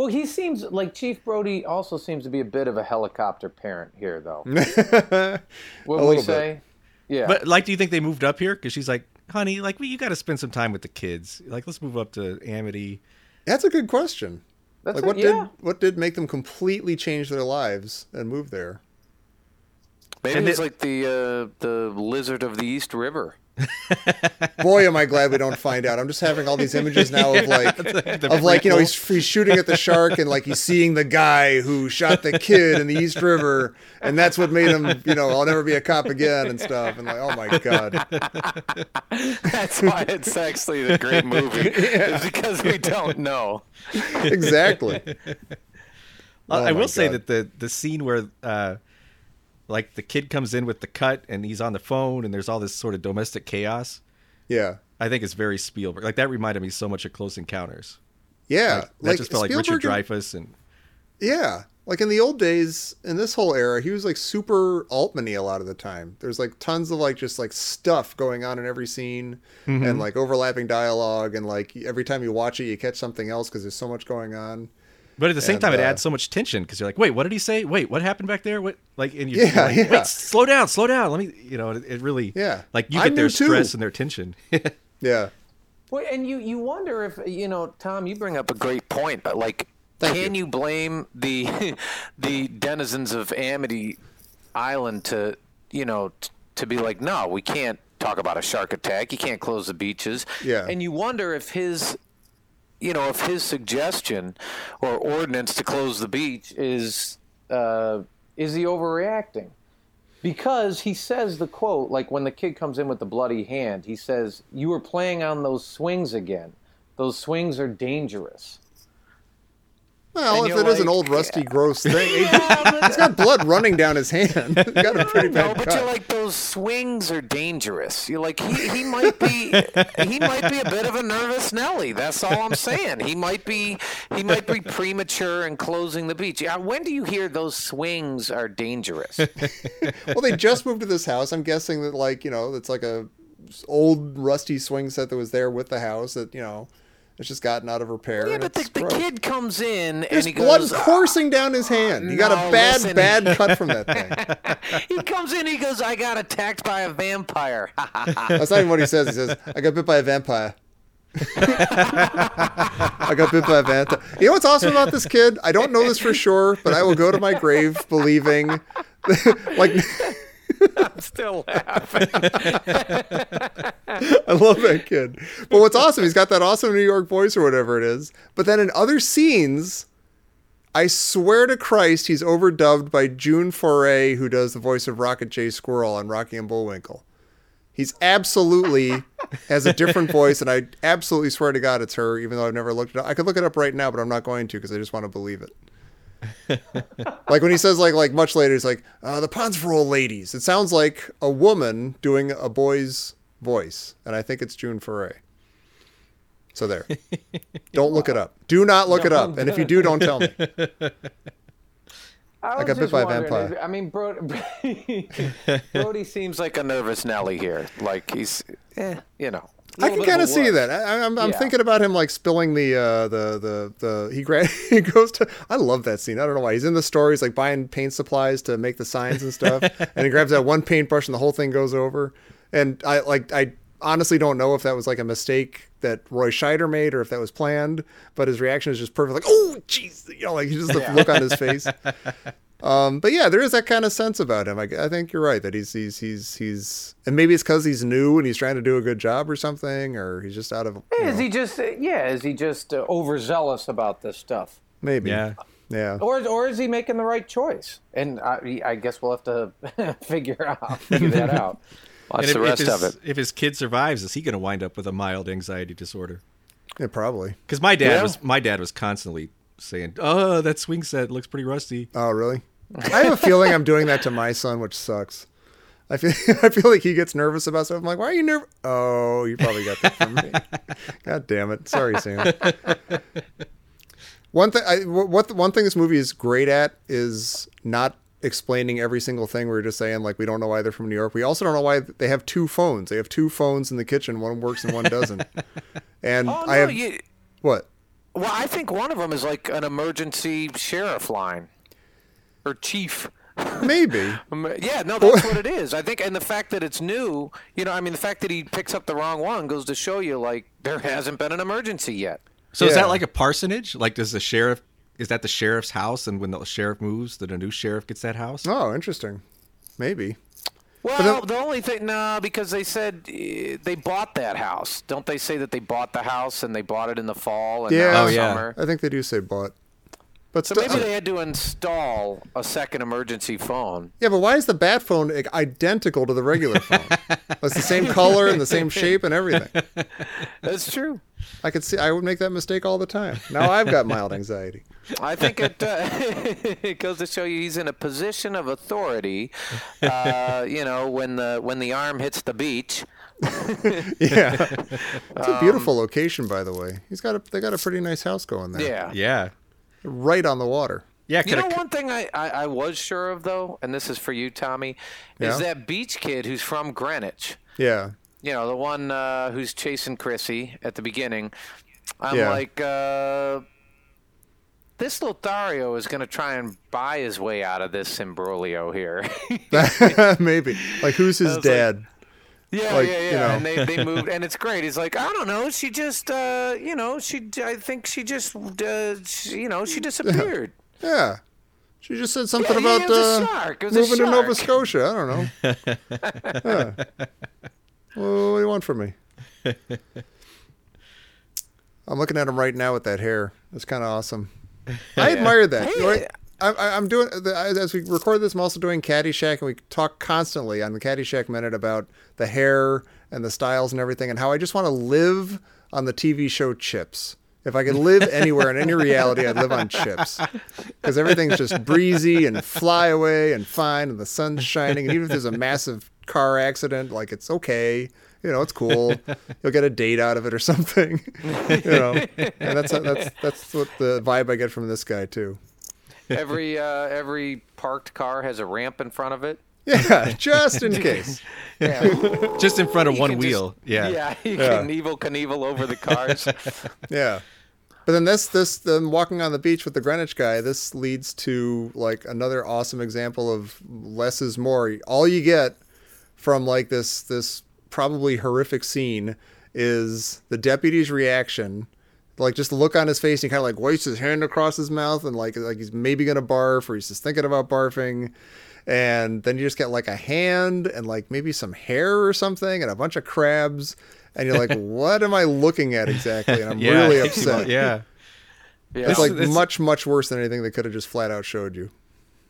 Well, he seems like Chief Brody also seems to be a bit of a helicopter parent here, though. *laughs* a Would we little bit. say? Yeah. But like, do you think they moved up here? Because she's like, honey, like, we, you got to spend some time with the kids. Like, let's move up to Amity. That's a good question. That's like, it, what yeah. did what did make them completely change their lives and move there? Maybe And it's it- like the uh, the lizard of the East River. *laughs* Boy, am I glad we don't find out. I'm just having all these images now of *laughs* like The of like you know he's, he's shooting at the shark and like he's seeing the guy who shot the kid in the East River and that's what made him you know I'll never be a cop again and stuff and like oh my god *laughs* That's why it's actually a great movie. It's because we don't know. exactly Oh I my will say that the the scene where uh like the kid comes in with the cut and he's on the phone and there's all this sort of domestic chaos. yeah I think it's very Spielberg. Like that reminded me so much of Close Encounters. yeah Like, that just felt like Richard Spielberg and- Dreyfuss and yeah like in the old days in this whole era he was like super altman-y a lot of the time there's like tons of like just like stuff going on in every scene and mm-hmm. like overlapping dialogue and like every time you watch it you catch something else because there's so much going on But at the same And, time, it uh, adds so much tension because you're like, wait, what did he say? Wait, what happened back there? What like? And you, Yeah, you're like, yeah. Wait, slow down, slow down. Let me, you know, it, it really, Yeah. like you I'm get their new too. stress and their tension. *laughs* Yeah. Well, and you you wonder if you know, Tom. You bring up a great point. But like, can you. blame the *laughs* the denizens of Amity Island to you know t- to be like, no, we can't talk about a shark attack. You can't close the beaches. Yeah. And you wonder if his you know if his suggestion or ordinance to close the beach is uh, is he overreacting? because he says the quote like when the kid comes in with the bloody hand he says you were playing on those swings again those swings are dangerous Well, And if you're it is an old, rusty, gross thing, he- he's *laughs* got blood running down his hand. *laughs* He's got a pretty bad no bad but cut. you're like those swings are dangerous you're like he, he might be he might be a bit of a nervous nelly that's all i'm saying he might be he might be premature in closing the beach when do you hear those swings are dangerous *laughs* well, they just moved to this house. I'm guessing that, like, you know, it's like a old rusty swing set that was there with the house that, you know, it's just gotten out of repair. yeah but the, the kid comes in There's and he blood goes coursing down his hand. You got a bad, listen. bad cut from that thing. *laughs* he comes in. He goes, "I got attacked by a vampire." *laughs* That's not even what he says. He says, I got bit by a vampire. *laughs* I got bit by a vampire. You know what's awesome about this kid? I don't know this for sure, but I will go to my grave believing, like, Still laughing. *laughs* I love that kid. But what's awesome, he's got that awesome New York voice or whatever it is. But then in other scenes, I swear to Christ, he's overdubbed by June Foray, who does the voice of Rocket J. Squirrel on Rocky and Bullwinkle. He's absolutely has a different *laughs* voice, and I absolutely swear to God it's her, even though I've never looked it up. I could look it up right now, but I'm not going to because I just want to believe it. *laughs* like when he says like like much later, he's like, uh, "The pond's for old ladies." It sounds like a woman doing a boy's voice, and I think it's June Foray. So there. *laughs* Don't look it up. Do not look it up, and if you do, don't tell me. *laughs* I, was got bit by a vampire. I mean, Brody, Brody seems like a nervous Nelly here. Like he's, eh, you know. I can kind of see that. I, I'm, I'm Yeah. thinking about him like spilling the uh, the the the he gra- *laughs* he goes to. I love that scene. I don't know why he's in the store. He's like buying paint supplies to make the signs and stuff, *laughs* and he grabs that one paintbrush and the whole thing goes over. And I like I honestly don't know if that was like a mistake that Roy Scheider made or if that was planned, but his reaction is just perfect. Like oh jeez, you know, like just the look on his face. *laughs* Um, but yeah, there is that kind of sense about him. I, I think you're right that he's he's he's he's and maybe it's because he's new and he's trying to do a good job or something, or he's just out of you Is know, he just, yeah? Is he just uh, overzealous about this stuff? maybe Yeah. yeah. Or, or is he making the right choice? And I, I guess we'll have to *laughs* figure out figure that out. *laughs* Watch if, the if rest his, of it. if his kid survives, is he going to wind up with a mild anxiety disorder? Yeah, probably. Because my dad Yeah. was my dad was constantly saying, "Oh, that swing set looks pretty rusty." Oh really? I have a feeling I'm doing that to my son, which sucks. I feel *laughs* I feel like he gets nervous about stuff. I'm like, why are you nervous? Oh, you probably got that from me. *laughs* God damn it! Sorry, Sam. One thing, I, what one thing this movie is great at is not explaining every single thing. We are just saying like we don't know why they're from New York. We also don't know why they have two phones. They have two phones in the kitchen. One works and one doesn't. And Oh no, I have you, what? well, I think one of them is like an emergency sheriff line or chief. Maybe. *laughs* Um, Yeah, no, that's what it is. I think, and the fact that it's new, you know, I mean, the fact that he picks up the wrong one goes to show you, like, there hasn't been an emergency yet. So is that like a parsonage? Like, does the sheriff is that the sheriff's house, and when the sheriff moves, then a new sheriff gets that house? Oh, interesting. Maybe. Well, then- the only thing, no, because they said uh, they bought that house. Don't they say that they bought the house and they bought it in the fall and Yeah. now Oh, in yeah. summer? I think they do say bought. But So still, maybe they had to install a second emergency phone. yeah, but why is the bat phone identical to the regular *laughs* phone? it's the same color and the same shape and everything. That's true. I could see. I would make that mistake all the time. Now I've got mild anxiety. I think it uh, *laughs* it goes to show you he's in a position of authority. Uh, *laughs* you know, when the when the arm hits the beach. Yeah, it's a beautiful location, by the way. He's got a. They got a pretty nice house going there. Yeah. Yeah, right on the water. yeah. You Could know, one thing I, I, I was sure of though, and this is for you, Tommy, is Yeah? that beach kid who's from Greenwich. Yeah, You know, the one uh, who's chasing Chrissy at the beginning. I'm Yeah. like, uh, this Lothario is going to try and buy his way out of this imbroglio here. *laughs* *laughs* Maybe. Like, who's his like- dad? Yeah, Like, yeah, you yeah. know. And they, they *laughs* moved, and it's great. He's like, I don't know. She just, uh, you know, she. I think she just, uh, she, you know, she disappeared. Yeah. She just said something Yeah, about it was a uh, shark. It was a moving to Nova. Scotia. I don't know. *laughs* yeah. Well, what do you want from me? *laughs* I'm looking at him right now with that hair. That's kind of awesome. I admire that. Hey. I, I'm doing as we record this. I'm also doing Caddyshack, and we talk constantly on the Caddyshack Minute about the hair and the styles and everything, and how I just want to live on the TV show Chips. If I could live *laughs* anywhere in any reality, I'd live on Chips because everything's just breezy and fly away and fine, and the sun's shining, and even if there's a massive car accident, like it's okay. You know, it's cool. You'll get a date out of it or something. *laughs* you know, and that's that's that's what the vibe I get from this guy too. Every uh, every parked car has a ramp in front of it. Yeah, just in *laughs* case. Yeah, *laughs* Just in front of You one can just- wheel. yeah. yeah. *laughs* You Yeah. can Evel Knievel over the cars. Yeah. But then this this them walking on the beach with the Greenwich guy, this leads to like another awesome example of less is more. All you get from like this this probably horrific scene is the deputy's reaction. Like just the look on his face, and he kind of like wipes his hand across his mouth, and like like he's maybe gonna barf, or he's just thinking about barfing, and then you just get like a hand and like maybe some hair or something, and a bunch of crabs, and you're like, *laughs* what am I looking at exactly? And I'm *laughs* Yeah. really *laughs* upset. yeah. Yeah. It's like It's- much, much worse than anything they could have just flat out showed you.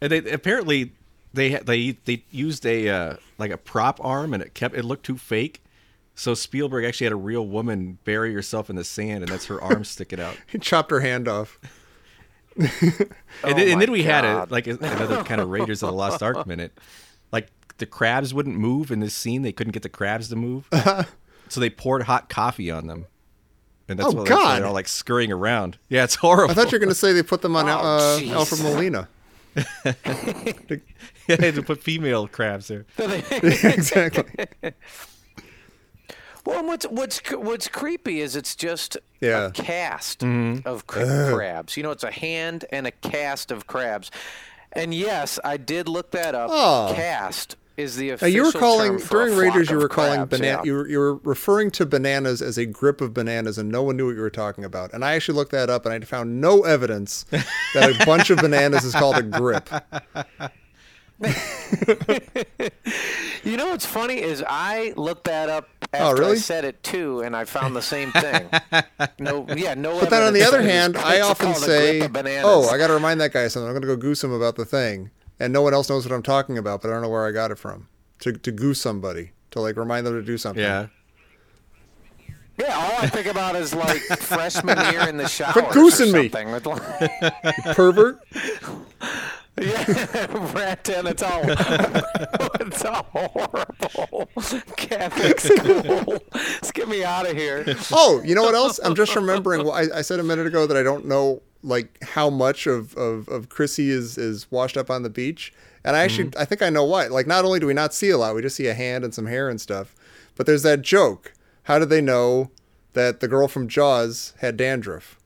And they apparently they ha- they they used a uh, like a prop arm and it kept it looked too fake. So Spielberg actually had a real woman bury herself in the sand and that's her arm sticking out. *laughs* He chopped her hand off. *laughs* And, then, Oh and then we had a like a, another kind of Raiders of the Lost Ark minute. Like the crabs wouldn't move in this scene; they couldn't get the crabs to move, *laughs* so they poured hot coffee on them, and that's Oh, why, God. they're all like scurrying around. Yeah, it's horrible. I thought you were going to say they put them on Oh, uh. Alfred Molina. yeah, they had to put female crabs there. exactly. Well, what's what's what's creepy is it's just Yeah. a cast Mm-hmm. of cr- crabs. You know, it's a hand and a cast of crabs. And yes, I did look that up. Oh. Cast is the official. Now you were calling term for during Raiders. You of were calling crabs, banana. yeah. You were you were referring to bananas as a grip of bananas, and no one knew what you were talking about. And I actually looked that up, and I found no evidence that a bunch of bananas is called a grip. *laughs* You know what's funny is I looked that up after Oh, really? I said it too, and I found the same thing. *laughs* no, yeah, no. But then on the other that it was- hand, *laughs* I often say, grip of bananas. "Oh, I got to remind that guy something. I'm going to go goose him about the thing," and no one else knows what I'm talking about, but I don't know where I got it from. To to goose somebody to like remind them to do something. Yeah, Yeah, all I think about is like freshman year in the shower. *laughs* Quit goosing me. me. With like, pervert. Yeah, *laughs* rat. It's all, *laughs* it's all horrible. Catholic *laughs* school. Let's get me out of here. Oh, you know what else? I'm just remembering. Well, I, I said a minute ago that I don't know like how much of, of, of Chrissy is, is washed up on the beach, and I actually mm-hmm. I think I know why. Like, not only do we not see a lot, we just see a hand and some hair and stuff. But there's that joke. How did they know that the girl from Jaws had dandruff?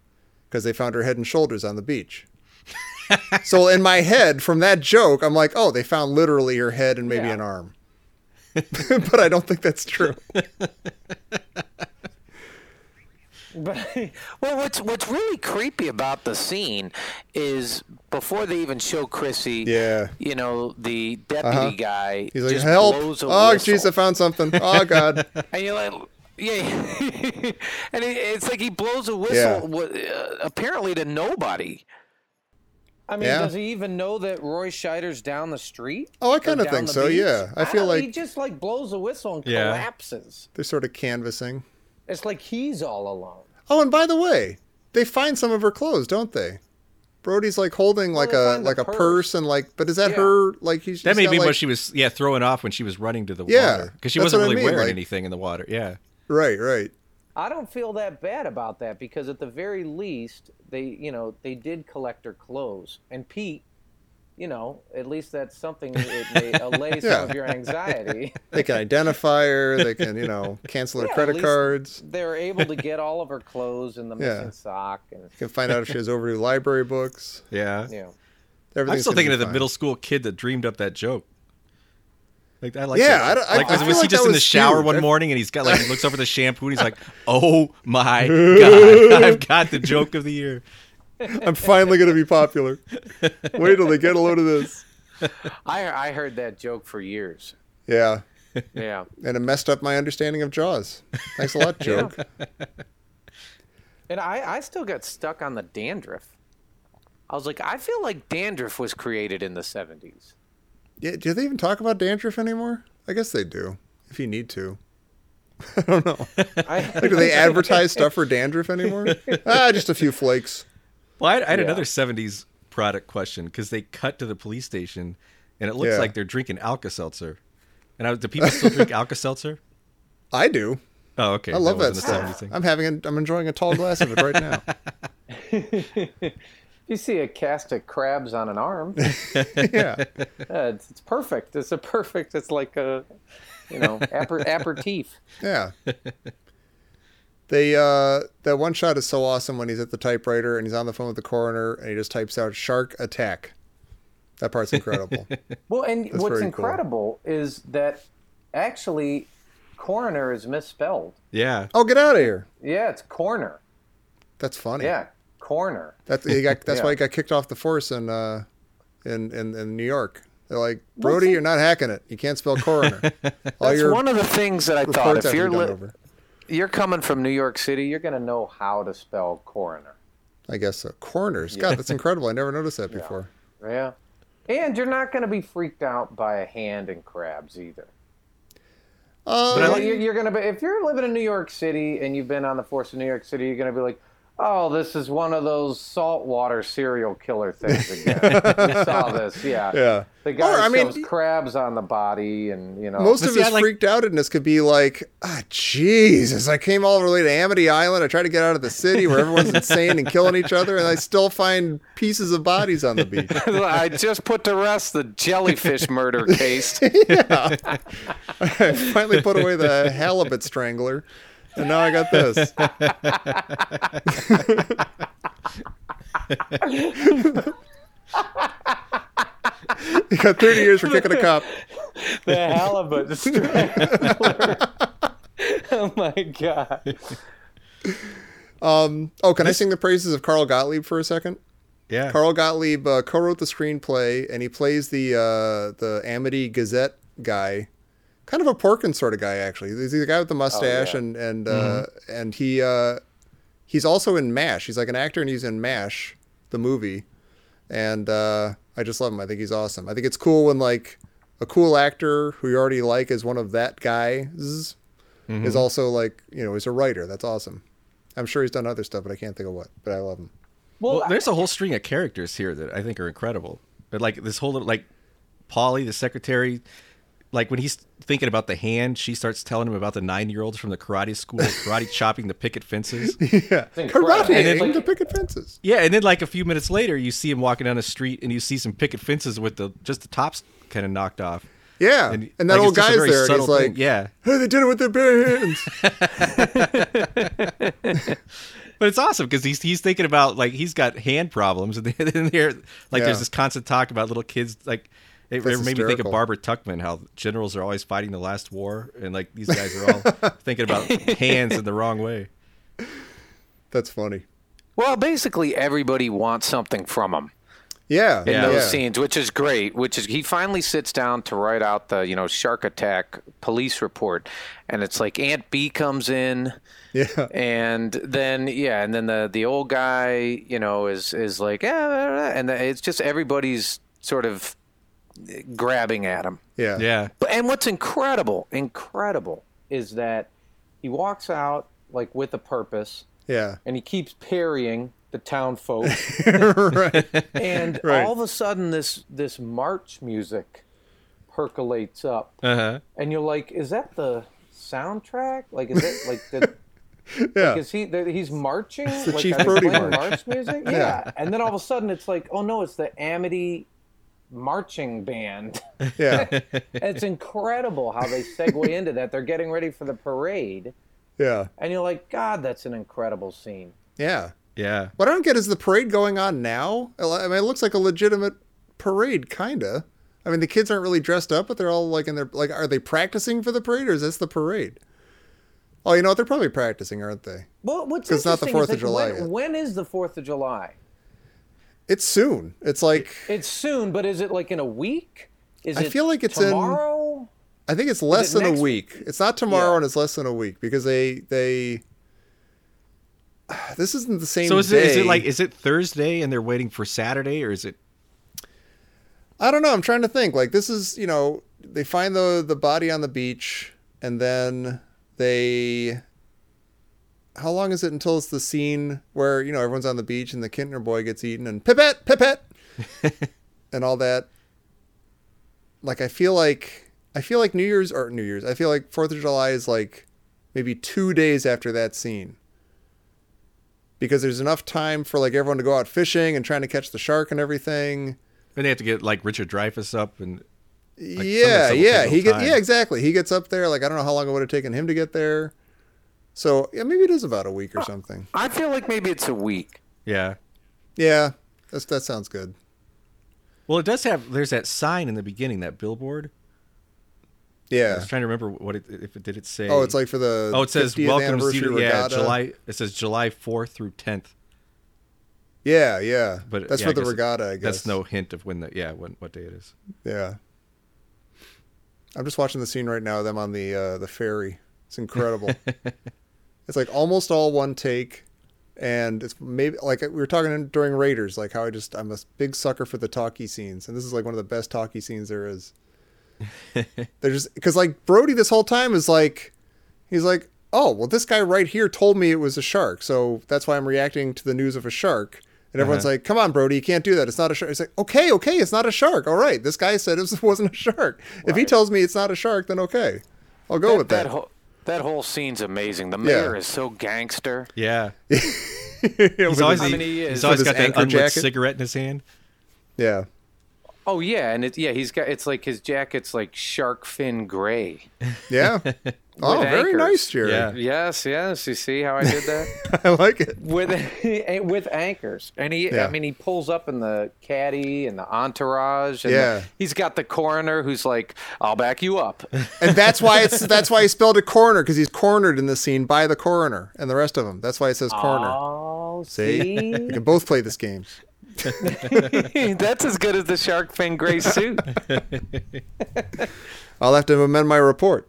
Because they found her head and shoulders on the beach. So in my head, from that joke, I'm like, oh, they found literally her head and maybe Yeah. an arm. *laughs* but I don't think that's true. But well, what's what's really creepy about the scene is before they even show Chrissy, Yeah. you know, the deputy Uh-huh. guy He's like, help! Oh, jeez, I found something. Oh, *laughs* God. and you're like, yeah, *laughs* and it, it's like he blows a whistle, Yeah. uh, apparently to nobody. I mean, Yeah. does he even know that Roy Scheider's down the street? Oh, I Or kinda down think the so, beach? yeah. I feel don't- like- he just like blows a whistle and Yeah. collapses. They're sort of canvassing. It's like he's all alone. Oh, and by the way, they find some of her clothes, don't they? Brody's like holding like a like a purse. purse. and like, but is that Yeah. her? Like he's that may be like, what she was yeah throwing off when she was running to the Yeah, water because she wasn't what I really mean, wearing like- anything in the water. Yeah, right, right. I don't feel that bad about that because at the very least, they you know they did collect her clothes, and Pete you know, at least that's something. It may *laughs* allay some Yeah. of your anxiety. They can identify her. They can, you know, *laughs* cancel her Yeah, at credit cards. They're able to get all of her clothes and the Yeah. missing sock, and You can find out if she has overdue library books. Yeah. yeah. know. I'm still thinking of the middle school kid that dreamed up that joke. Like I like Yeah, that. I don't- I- like I was, feel was he just that in the was shower huge. one morning and he's got like he looks over the shampoo and he's like, *laughs* "Oh my *laughs* god, I've got the joke of the year." I'm finally going to be popular. Wait till they get a load of this. I I heard that joke for years. Yeah. Yeah. And it messed up my understanding of Jaws. Thanks a lot, *laughs* joke. And I, I still got stuck on the dandruff. I was like, I feel like dandruff was created in the 70s. Yeah, do they even talk about dandruff anymore? I guess they do, if you need to. *laughs* I don't know. I, Like, do they *laughs* advertise stuff for dandruff anymore? ah, just a few flakes. Well, I, I had Yeah. another '70s product question because they cut to the police station and it looks Yeah. like they're drinking Alka-Seltzer. And I, do people still drink *laughs* Alka-Seltzer? I do. Oh, okay. I love that wasn't a 70s stuff. I'm having. A, I'm enjoying a tall glass of it right now. You see a cast of crabs on an arm. *laughs* yeah. Uh, it's, it's perfect. It's a perfect. It's like a, you know, aper, *laughs* aperitif. Yeah. They uh that one shot is so awesome when he's at the typewriter and he's on the phone with the coroner and he just types out shark attack. That part's incredible. *laughs* Well, and That's what's very cool. incredible is that actually, coroner is misspelled. Yeah. oh, get out of here. Yeah, it's corner. That's funny. Yeah, corner. That's he got that's Yeah. why he *laughs* got kicked off the force in uh in in, in New York. They're like, Brody, you're not hacking it. You can't spell coroner. *laughs* That's one of the things that I thought. If you're li- you're coming from New York City, You're gonna know how to spell coroner. I guess so. Coroners. God, that's incredible. I never noticed that *laughs* before. Yeah, and you're not gonna be freaked out by a hand and crabs either. Uh, But I you're, you're gonna be if you're living in New York City and you've been on the force of New York City, you're gonna be like, oh, this is one of those saltwater serial killer things again. *laughs* we saw this, yeah. yeah. The guy Or, I mean, crabs on the body, and you know. Most of see, his I like- freaked outedness could be like, ah, Jesus, I came all the way to Amity Island. I tried to get out of the city where everyone's *laughs* insane and killing each other, and I still find pieces of bodies on the beach. *laughs* I just put to rest the jellyfish murder case. I finally put away the halibut strangler, and now I got this. you got 30 years for kicking a cop. the halibut strangler. *laughs* oh my god. Um, oh, can I sing the praises of Carl Gottlieb for a second? Yeah. Carl Gottlieb uh, co-wrote the screenplay, and he plays the uh, the Amity Gazette guy, kind of a Porkins sort of guy actually. He's the guy with the mustache, yeah. and and uh, and he uh, he's also in Mash. He's like an actor, and he's in Mash, the movie, and uh, I just love him. I think he's awesome. I think it's cool when like a cool actor who you already like is one of that guys is also like you know he's a writer. That's awesome. I'm sure he's done other stuff, but I can't think of what. But I love him. Well, Well, there's a whole string of characters here that I think are incredible. But like this whole little, like Polly, the secretary, like when he's thinking about the hand, she starts telling him about the nine year olds from the karate school, *laughs* karate chopping the picket fences. *laughs* Yeah, karate And it's aim like- to picket fences. Yeah, and then like a few minutes later, you see him walking down the street, and you see some picket fences with the just the tops kind of knocked off. Yeah, and, And, that like, old it's just guy's there, and he's subtle thing. like, yeah. "Hey, they did it with their bare hands." *laughs* But it's awesome because he's he's thinking about like he's got hand problems, and then there like Yeah. there's this constant talk about little kids like. It, That's it made me think of Barbara Tuchman, how generals are always fighting the last war, and like these guys are all *laughs* thinking about hands in the wrong way. That's funny. Well, basically, everybody wants something from him Yeah, in Yeah. those yeah. scenes, which is great. Which is he finally sits down to write out the you know shark attack police report, and it's like Aunt B comes in. Yeah, and then yeah, and then the the old guy, you know, is is like, eh, yeah, and it's just everybody's sort of grabbing at him. yeah, Yeah, But and what's incredible, incredible, is that he walks out like with a purpose, yeah. and he keeps parrying the town folk, *laughs* right. and Right. all of a sudden this this march music percolates up, uh huh. and you're like, is that the soundtrack? Like, is it like the *laughs* Yeah, Is he? that He's marching. the like, Chief are they Brody march. march music. *laughs* Yeah. Yeah. and then all of a sudden it's like, oh no, it's the Amity marching band. *laughs* *laughs* Yeah, it's incredible how they segue *laughs* into that. They're getting ready for the parade, yeah, and you're like, God, that's an incredible scene. yeah. Yeah. What I don't get is the parade going on now. I mean, it looks like a legitimate parade, kinda. I mean, the kids aren't really dressed up, but they're all like in their like. Are they practicing for the parade, or is this the parade? Oh, you know what? They're probably practicing, aren't they? Well, what's 'Cause it's not the interesting is 4th of July When, yet. when is the Fourth of July? It's soon. It's like It's soon, but is it like in a week? Is I it feel like it's in- tomorrow? I think it's less it than a next week. It's not tomorrow, Yeah. and it's less than a week because they they. *sighs* This isn't the same. So is it, is it like is it Thursday and they're waiting for Saturday or is it I don't know. I'm trying to think. Like this is, you know, they find the the body on the beach, and then they. How long is it until it's the scene where you know everyone's on the beach and the Kintner boy gets eaten and pipette pipette, *laughs* and all that. Like I feel like I feel like New Year's or New Year's. I feel like Fourth of July is like maybe two days after that scene. Because there's enough time for like everyone to go out fishing and trying to catch the shark and everything. and they have to get like Richard Dreyfuss up and that yeah, yeah, he get yeah exactly. He gets up there like I don't know how long it would have taken him to get there. So yeah, maybe it is about a week or something. I feel like maybe it's a week. yeah. Yeah, that's that sounds good. Well, it does have there's that sign in the beginning, that billboard. Yeah, I Yeah. was trying to remember what it if it did it say Oh, it's like for the Oh, it says 50th welcome to Cedar yeah. July it says July 4th through 10th. Yeah, yeah. But that's yeah, for I the regatta. I guess That's no hint of when the yeah, when what day it is. Yeah. I'm just watching the scene right now. Them on the uh, the ferry. It's incredible. *laughs* it's like almost all one take, and it's maybe like we were talking during Raiders, like how I just I'm a big sucker for the talkie scenes, and this is like one of the best talkie scenes there is. *laughs* They're just because like Brody this whole time is like, he's like, oh well, this guy right here told me it was a shark, so that's why I'm reacting to the news of a shark. And everyone's uh-huh. like, "Come on, Brody, you can't do that. It's not a shark." It's like, "Okay, okay, it's not a shark. All right, this guy said it *laughs* wasn't a shark. If he tells me it's not a shark, then okay, I'll go with that." That whole that whole scene's amazing. The mayor is so gangster. Yeah. *laughs* Yeah, He's always, his- he he's always got that anchor unlit jacket? cigarette in his hand. yeah, Oh yeah, and it, yeah, he's got it's like his jacket's like shark fin gray. yeah. *laughs* oh, With very anchors. nice, Jerry. Yeah. *laughs* Yes, yes. You see how I did that *laughs* I like it. with *laughs* with anchors, and he Yeah. I mean he pulls up in the caddy and the entourage. And Yeah. the- he's got the coroner who's like, "I'll back you up." And that's why it's that's why he spelled it coroner because he's cornered in the scene by the coroner and the rest of them. That's why it says coroner. Oh, See, see, we can both play this game. that's as good as the shark fin gray suit. I'll have to amend my report.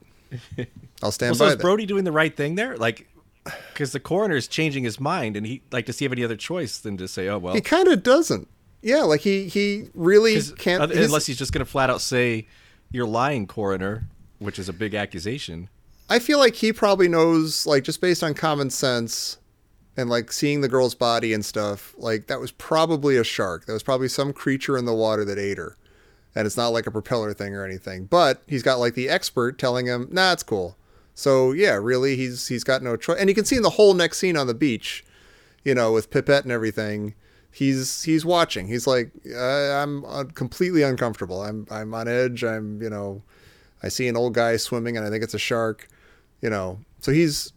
I'll stand Well, so by is that. Brody doing the right thing there? Like, because the coroner is changing his mind, and he like does he have any other choice than to say, "Oh well," He kind of doesn't. Yeah, like he he really can't. other- unless he's just going to flat out say, "You're lying, coroner," which is a big accusation. I feel like he probably knows, like just based on common sense and like seeing the girl's body and stuff, like that was probably a shark. That was probably some creature in the water that ate her. And it's not like a propeller thing or anything. But he's got like the expert telling him, nah, it's cool. So yeah, really, he's he's got no choice. And you can see in the whole next scene on the beach, you know, with Pipette and everything, he's he's watching. He's like, uh, I'm uh, completely uncomfortable. I'm I'm on edge. I'm you know, I see an old guy swimming and I think it's a shark, you know. So he's,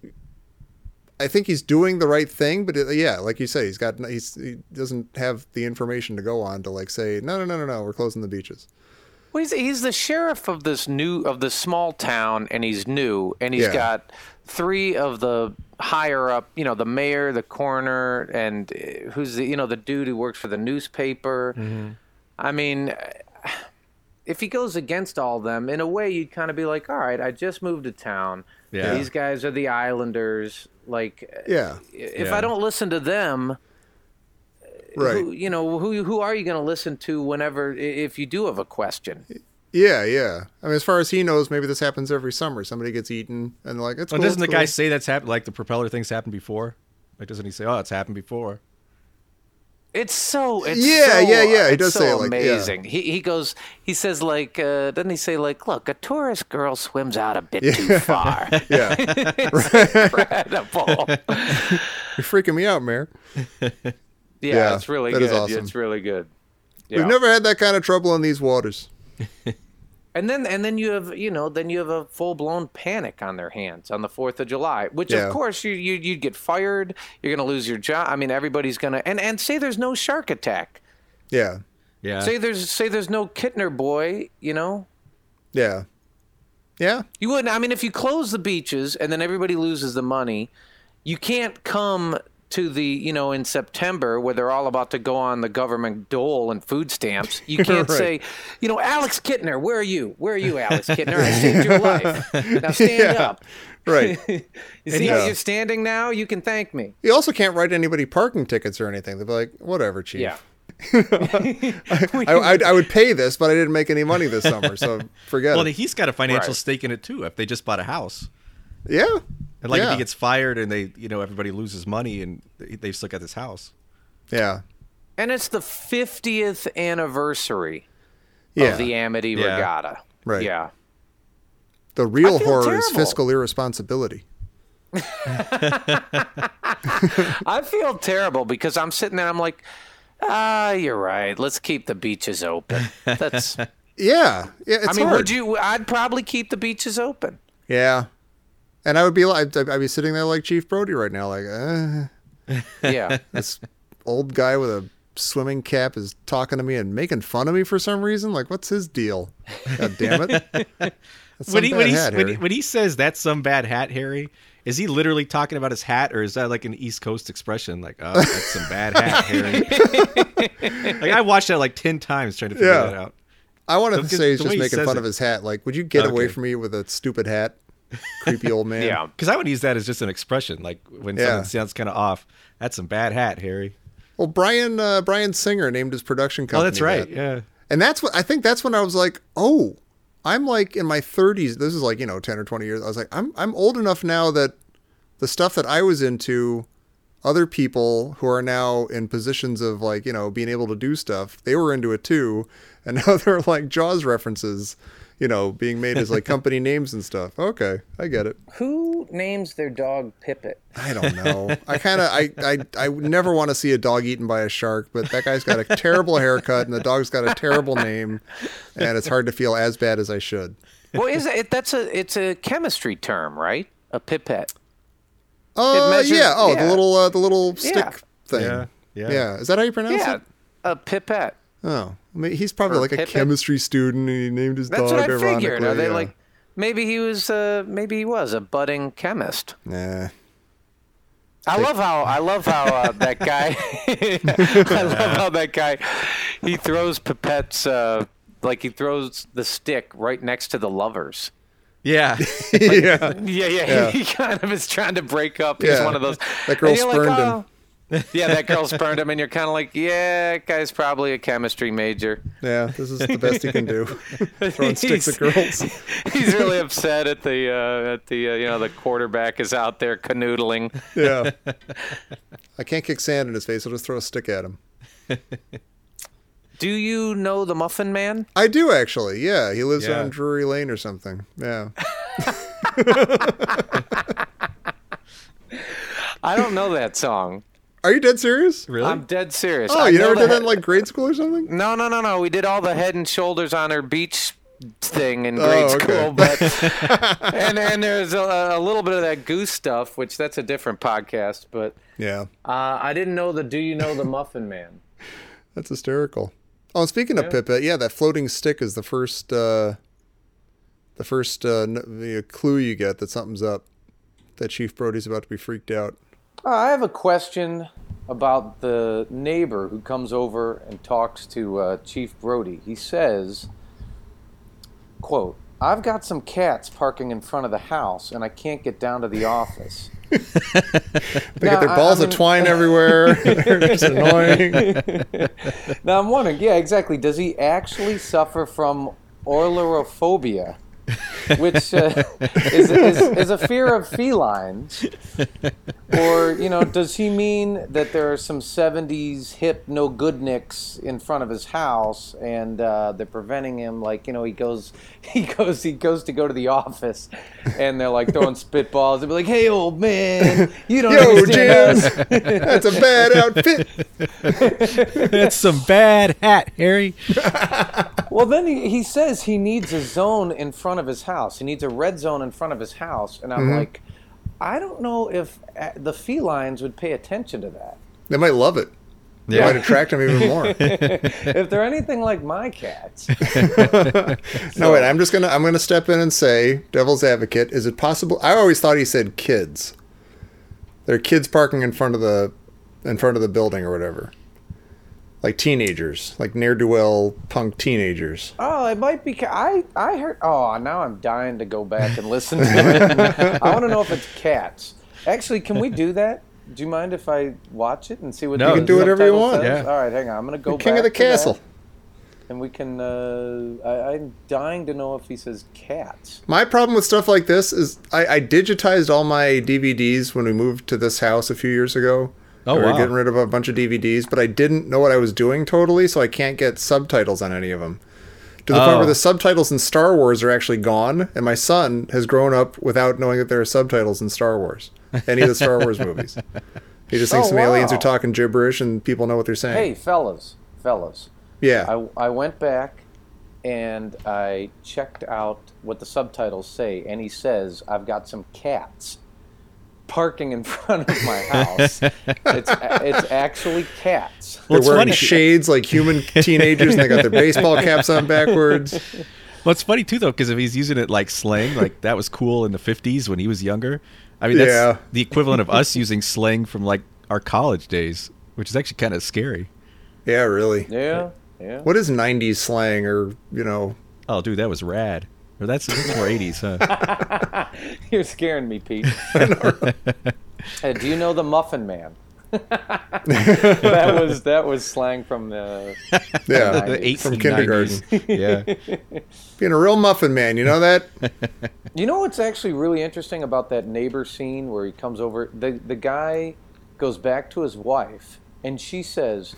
I think he's doing the right thing, but it, yeah, like you say, he's got he's he doesn't have the information to go on to like say no no no no no we're closing the beaches. Well, he's, he's the sheriff of this new of this small town, and he's new, and he's Yeah. got three of the higher up, you know, the mayor, the coroner, and uh, who's the you know the dude who works for the newspaper. Mm-hmm. I mean, eh, if he goes against all of them, in a way, you'd kind of be like, all right, I just moved to town. Yeah. These guys are the Islanders. Like, eh, Yeah, if Yeah. I don't listen to them, right. who, you know, who who are you going to listen to whenever if you do have a question? Yeah, yeah. I mean, as far as he knows, maybe this happens every summer. Somebody gets eaten, and they're like, "It's Well, cool." doesn't the it's guy say that's happened? Like the propeller thing's happened before? Like, doesn't he say, "Oh, it's happened before"? It's so it's Yeah, so, yeah, yeah, he does so say it like- yeah. amazing. He he goes he says like uh, doesn't he say like look a tourist girl swims out a bit too far. *laughs* Yeah, *laughs* Incredible. *laughs* you're freaking me out, Mayor. Yeah, Yeah, it's really that good. is awesome. It's really good. Yeah. We've never had that kind of trouble in these waters. *laughs* And then and then you have you know then you have a full blown panic on their hands on the Fourth of July, which Yeah. of course you you you'd get fired. You're gonna lose your job. I mean everybody's gonna and and say there's no shark attack. Yeah. Yeah. Say there's say there's no Kintner boy. You know Yeah. Yeah. you wouldn't. I mean if you close the beaches and then everybody loses the money, you can't come to the you know in September where they're all about to go on the government dole and food stamps. You *laughs* can't Right. say, you know, Alex Kintner, where are you? Where are you, *laughs* Alex Kintner? I saved your life. *laughs* Now stand Yeah. up. Right. You see Yeah. how you're standing now? You can thank me. you also can't write anybody parking tickets or anything. They'll be like, whatever, chief. Yeah. I, I, I would pay this, but I didn't make any money this summer, so forget well, it. Well, he's got a financial Right. stake in it too. If they just bought a house, Yeah. And like if he gets fired and they, you know, everybody loses money and they- they've still got this house. Yeah. And it's the 50th anniversary Yeah. of the Amity Yeah. Regatta. Right. Yeah. the real I feel horror is fiscal irresponsibility. *laughs* I feel terrible because I'm sitting there. I'm like, ah, you're right. Let's keep the beaches open. That's. *laughs* Yeah. Yeah. It's I mean, hard. would you? I'd probably keep the beaches open. Yeah. And I would be like, I'd, I'd be sitting there like Chief Brody right now, like, uh, Yeah. *laughs* this old guy with a swimming cap is talking to me and making fun of me for some reason. Like, what's his deal? God damn it. *laughs* When he, when, he, hat, when, he, when he says that's some bad hat, Harry, is he literally talking about his hat, or is that like an East Coast expression? Like, oh, that's some bad hat, *laughs* Harry. like I watched that like ten times trying to figure Yeah. that out. I wanted to say he's just making fun it- of his hat. Like, would you get away from me with a stupid hat? Creepy old man. *laughs* Yeah. Because I would use that as just an expression, like when Yeah. someone sounds kind of off. That's some bad hat, Harry. Well, Brian uh, Bryan Singer named his production company. Oh, that's right. that. Yeah. And that's what I think that's when I was like, oh, I'm like in my 30s. This is like, you know, 10 or 20 years. I was like, I'm I'm old enough now that the stuff that I was into, other people who are now in positions of like, you know, being able to do stuff, they were into it too. And *laughs* now they're like Jaws references, you know, being made as like *laughs* company names and stuff. Okay, I get it. Who names their dog Pippet? I don't know. I kind of I, I I never want to see a dog eaten by a shark, but that guy's got a terrible haircut and the dog's got a terrible name, and it's hard to feel as bad as I should. Well, is it? That's a. It's a chemistry term, right? A pipette. Oh measures- yeah. Oh, yeah. the little uh, the little stick Yeah. thing. Yeah, yeah. Yeah. Is that how you pronounce Yeah. it? A pipette. Oh, I mean, he's probably Or like a Pippin. chemistry student, and he named his That's dog what I ironically. figured. Are they yeah. like? Maybe he was. Uh, maybe he was a budding chemist. Nah. I love how I love how uh, that guy. *laughs* I love *laughs* how that guy. He throws pipettes. Uh, like he throws the stick right next to the lovers. Yeah. *laughs* yeah. Yeah, yeah, Yeah. He kind of is trying to break up. He's one of those. That girl and you're spurned him. Yeah, that girl spurned him, and you're kind of like, yeah, guy's probably a chemistry major. Yeah. This is the best he can do. *laughs* Throwing sticks at girls. *laughs* He's really upset at the uh, at the uh, you know the quarterback is out there canoodling. Yeah. *laughs* I can't kick sand in his face. I'll just throw a stick at him. Do you know the Muffin Man? I do actually. Yeah, he lives Yeah. on Drury Lane or something. Yeah. I don't know that song. Are you dead serious? Really? I'm dead serious. Oh, I you know never did that in like grade school or something? No, no, no, no. We did all the head and shoulders on her beach thing in Oh, grade okay. school, *laughs* but and and there's a, a little bit of that goose stuff, which that's a different podcast. But Yeah. uh, I didn't know the Do you know the Muffin Man? *laughs* That's hysterical. Oh, and speaking of Pippa, yeah, that floating stick is the first uh the first uh, n- the clue you get that something's up. That Chief Brody's about to be freaked out. Uh, I have a question about the neighbor who comes over and talks to uh, Chief Brody. He says, "quote I've got some cats parking in front of the house, and I can't get down to the office." *laughs* They Now, get their balls I of mean- twine *laughs* everywhere. *laughs* They're annoying. Now I'm wondering, yeah, exactly. Does he actually suffer from ailurophobia? *laughs* which uh, is, is, is a fear of felines, or you know, does he mean that there are some '70s hip no good nicks in front of his house and uh, they're preventing him? Like you know, he goes, *laughs* he goes, he goes to go to the office, and they're like throwing spitballs. They'll be like, "Hey, old man, you don't Yo, understand Jan, us." that's a bad outfit. *laughs* That's some bad hat, Harry. Well, then he, he says he needs a zone in front of his house. He needs a red zone in front of his house. And I'm Mm-hmm. like, I don't know if uh, the felines would pay attention to that. They might love it. It might attract them even more. *laughs* if they're anything like my cats. *laughs* No, wait. I'm just gonna I'm gonna step in and say, devil's advocate. Is it possible? I always thought he said kids. There are kids parking in front of the in front of the building or whatever, like teenagers, like ne'er do well punk teenagers. Oh, it might be. I I heard. Oh, now I'm dying to go back and listen to it. *laughs* I want to know if it's cats. Actually, can we do that? Do you mind if I watch it and see what No, the You can do whatever you want. says? Yeah. All right, hang on. I'm gonna go. The king of back the to that, castle. and we can. Uh, I, I'm dying to know if he says cats. My problem with stuff like this is I, I digitized all my DVDs when we moved to this house a few years ago. Oh, we were wow. getting rid of a bunch of DVDs, but I didn't know what I was doing totally, so I can't get subtitles on any of them. To the point Oh. where the subtitles in Star Wars are actually gone, and my son has grown up without knowing that there are subtitles in Star Wars, any of the Star Wars movies. He just thinks Oh, some aliens are talking gibberish and people know what they're saying. Hey, fellas, fellas. yeah. I, I went back and I checked out what the subtitles say, and he says, I've got some cats parking in *laughs* front of my house. it's, it's actually cats. they're wearing funny- shades like human *laughs* teenagers, and they got their baseball caps on backwards. Well, it's funny too though, because if he's using it like slang, like that was cool in the '50s when he was younger. I mean, that's Yeah. the equivalent of us using slang from like our college days, which is actually kind of scary. Yeah, really. Yeah, yeah. What is 90s slang or, you know, Oh, dude, that was rad. Or that's, that's more '80s, huh? *laughs* You're scaring me, Pete. *laughs* Hey, do you know the Muffin Man? *laughs* that was that was slang from the yeah, the 1890s. from kindergarten. Yeah. Being a real muffin man, you know that? You know what's actually really interesting about that neighbor scene where he comes over? The the guy goes back to his wife, and she says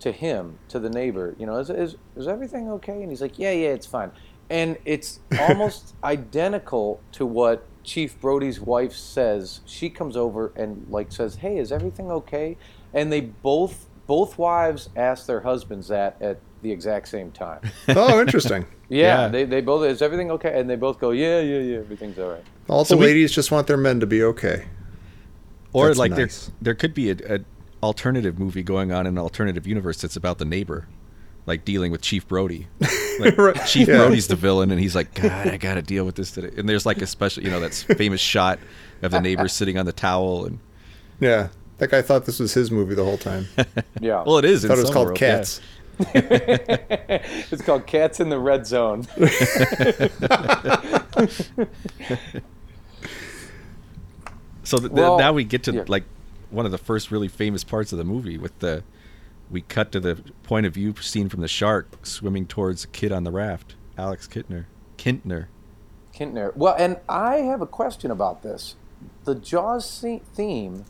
to him, to the neighbor, you know, is is, is everything okay? And he's like, yeah, yeah, it's fine. And it's almost *laughs* identical to what Chief Brody's wife says. She comes over and like says, hey, is everything okay? And they both both wives ask their husbands that at the exact same time. *laughs* Oh, interesting. *laughs* Yeah, Yeah. They, they both is everything okay? And they both go, yeah, yeah, yeah, everything's all right. All the So we- ladies just want their men to be okay. Or That's like nice. there there could be a, a alternative movie going on in an alternative universe that's about the neighbor, like dealing with Chief Brody. Like, *laughs* Right, Chief yeah. Brody's the villain, and he's like, God, I got to deal with this today. And there's like a special, you know, that famous shot of the neighbor *laughs* sitting on the towel, and Yeah. That guy thought this was his movie the whole time. *laughs* Yeah. well, it is. in thought it was called world, yeah. Cats. it's called Cats in the Red Zone. So th- th- Well, now we get to yeah. like one of the first really famous parts of the movie with the we cut to the point of view scene from the shark swimming towards a kid on the raft, Alex Kintner. Kintner. Kintner. Well, and I have a question about this. The Jaws theme,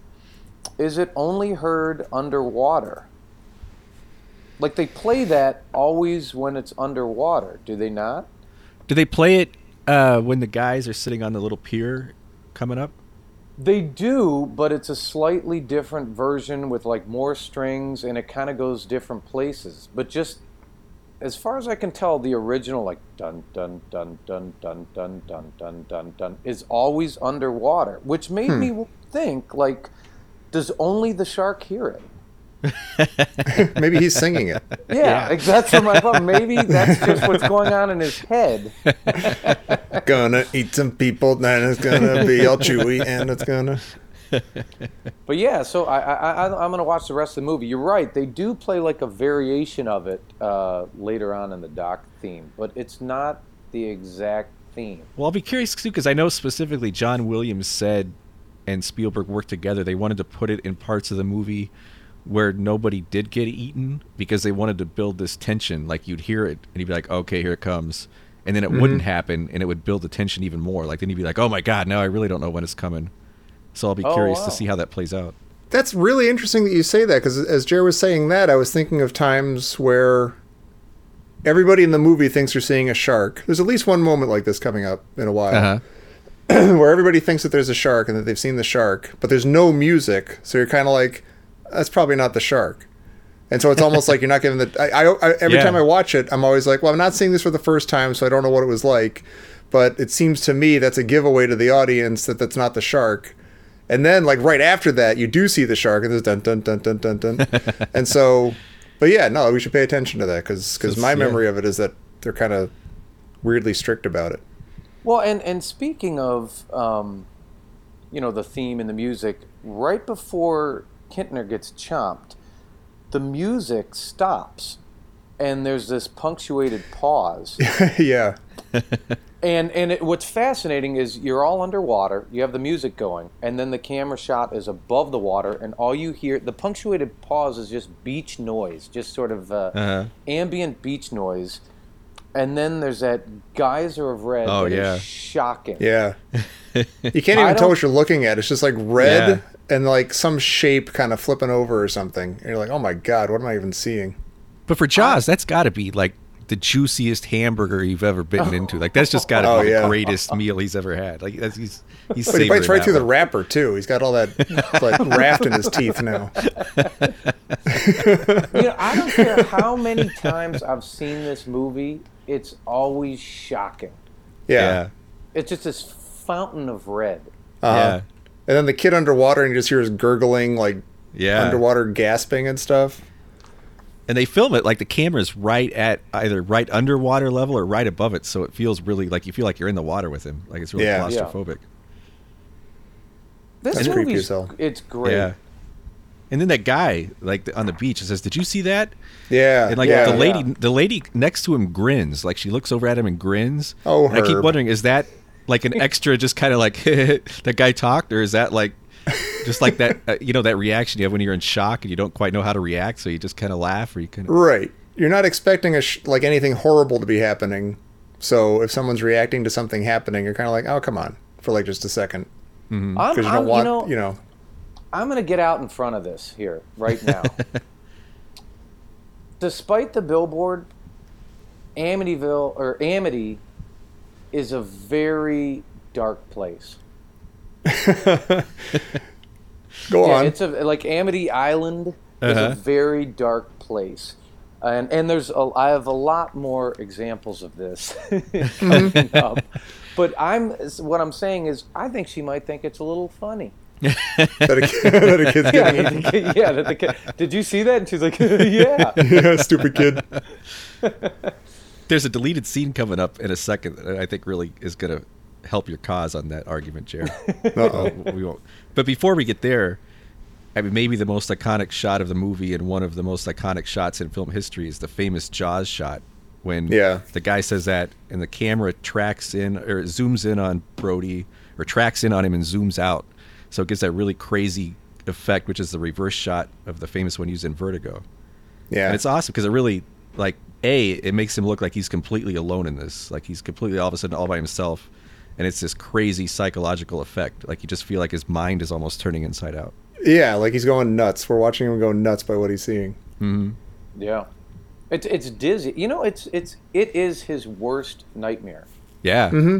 is it only heard underwater? Like they play that always when it's underwater, do they not? Do they play it uh, when the guys are sitting on the little pier coming up? They do, but it's a slightly different version with like more strings and it kind of goes different places. But just as far as I can tell, the original like dun dun dun dun dun dun dun dun dun dun is always underwater, which made me think like, does only the shark hear it? *laughs* Maybe he's singing it. Yeah, like, that's what my thought. Maybe that's just what's going on in his head. *laughs* Gonna eat some people, then it's gonna be all chewy, and it's gonna. *laughs* But yeah, so I, I, I I'm gonna watch the rest of the movie. You're right; they do play like a variation of it uh, later on in the doc theme, but it's not the exact theme. Well, I'll be curious too because I know specifically John Williams said and Spielberg worked together. They wanted to put it in parts of the movie where nobody did get eaten because they wanted to build this tension. Like you'd hear it and you'd be like, "Okay, here it comes," and then it wouldn't happen, and it would build the tension even more. Like then you'd be like, "Oh my god, now I really don't know when it's coming." So I'll be Oh, curious wow. to see how that plays out. That's really interesting that you say that because as Jared was saying that, I was thinking of times where everybody in the movie thinks they're seeing a shark. There's at least one moment like this coming up in a while Uh-huh. *clears throat* where everybody thinks that there's a shark and that they've seen the shark, but there's no music, so you're kind of like, that's probably not the shark. And so it's almost like you're not giving the. I, I, I every Yeah. time I watch it, I'm always like, well, I'm not seeing this for the first time, so I don't know what it was like. But it seems to me that's a giveaway to the audience that that's not the shark. And then, like right after that, you do see the shark, and there's dun dun dun dun dun dun. *laughs* and so, but yeah, no, we should pay attention to that because because my yeah. memory of it is that they're kind of weirdly strict about it. Well, and and speaking of, um, you know, the theme and the music, right before Kintner gets chomped, the music stops, and there's this punctuated pause. *laughs* yeah, And and it, what's fascinating is you're all underwater. You have the music going, and then the camera shot is above the water, and all you hear the punctuated pause is just beach noise, just sort of uh, Uh-huh. ambient beach noise. And then there's that geyser of red. Oh, that is yeah. shocking. yeah. *laughs* You can't even tell what you're looking at. It's just like red Yeah. And like some shape kind of flipping over or something. And you're like, oh my god, what am I even seeing? But for Jaws, that's got to be like the juiciest hamburger you've ever bitten into. Like that's just got to Oh, be yeah. the greatest meal he's ever had. Like that's, he's he's But he bites right that through the wrapper too. He's got all that *laughs* like raft in his teeth now. *laughs* You know, I don't care how many times I've seen this movie, it's always shocking. Yeah. Yeah, It's just this fountain of red. Uh-huh. yeah, And then the kid underwater and you just hear his gurgling, like yeah. underwater gasping and stuff. and they film it like the camera's right at either right underwater level or right above it, so it feels really like you feel like you're in the water with him. Like it's really Yeah. Yeah. claustrophobic. This That's creepy movie's as hell. it's great. Yeah. And then that guy, like on the beach, says, "Did you see that?" Yeah. And like yeah. the lady, Yeah. the lady next to him grins. Like she looks over at him and grins. Oh, and I keep wondering, is that like an extra, just kind of like *laughs* that guy talked, or is that like just like that, *laughs* uh, you know, that reaction you have when you're in shock and you don't quite know how to react, so you just kind of laugh or you kind of. Right. You're not expecting a sh- like anything horrible to be happening. So if someone's reacting to something happening, you're kind of like, oh, come on, for like just a second, I'm, because you I'm- don't want, you know, you know, I'm going to get out in front of this here right now. *laughs* Despite the billboard, Amityville or Amity is a very dark place. *laughs* go yeah, on. it's a like Amity Island is Uh-huh. a very dark place. And and there's a, I have a lot more examples of this *laughs* coming up. But I'm what I'm saying is I think she might think it's a little funny. that, a, kid- *laughs* that a kid's Yeah, the kid- yeah. That the kid, did you see that? And she's like, yeah. yeah, stupid kid. There's a deleted scene coming up in a second that I think really is going to help your cause on that argument, Jared. *laughs* Uh-oh. we won't. But before we get there, I mean, maybe the most iconic shot of the movie and one of the most iconic shots in film history is the famous Jaws shot when Yeah. the guy says that and the camera tracks in or zooms in on Brody or tracks in on him and zooms out. So it gets that really crazy effect, which is the reverse shot of the famous one used in Vertigo. Yeah. And it's awesome because it really, like, A, it makes him look like he's completely alone in this. Like he's completely all of a sudden all by himself. And it's this crazy psychological effect. Like you just feel like his mind is almost turning inside out. yeah, like he's going nuts. We're watching him go nuts by what he's seeing. Yeah. It's it's dizzy. You know, it's it's it is his worst nightmare. Yeah. Mm-hmm.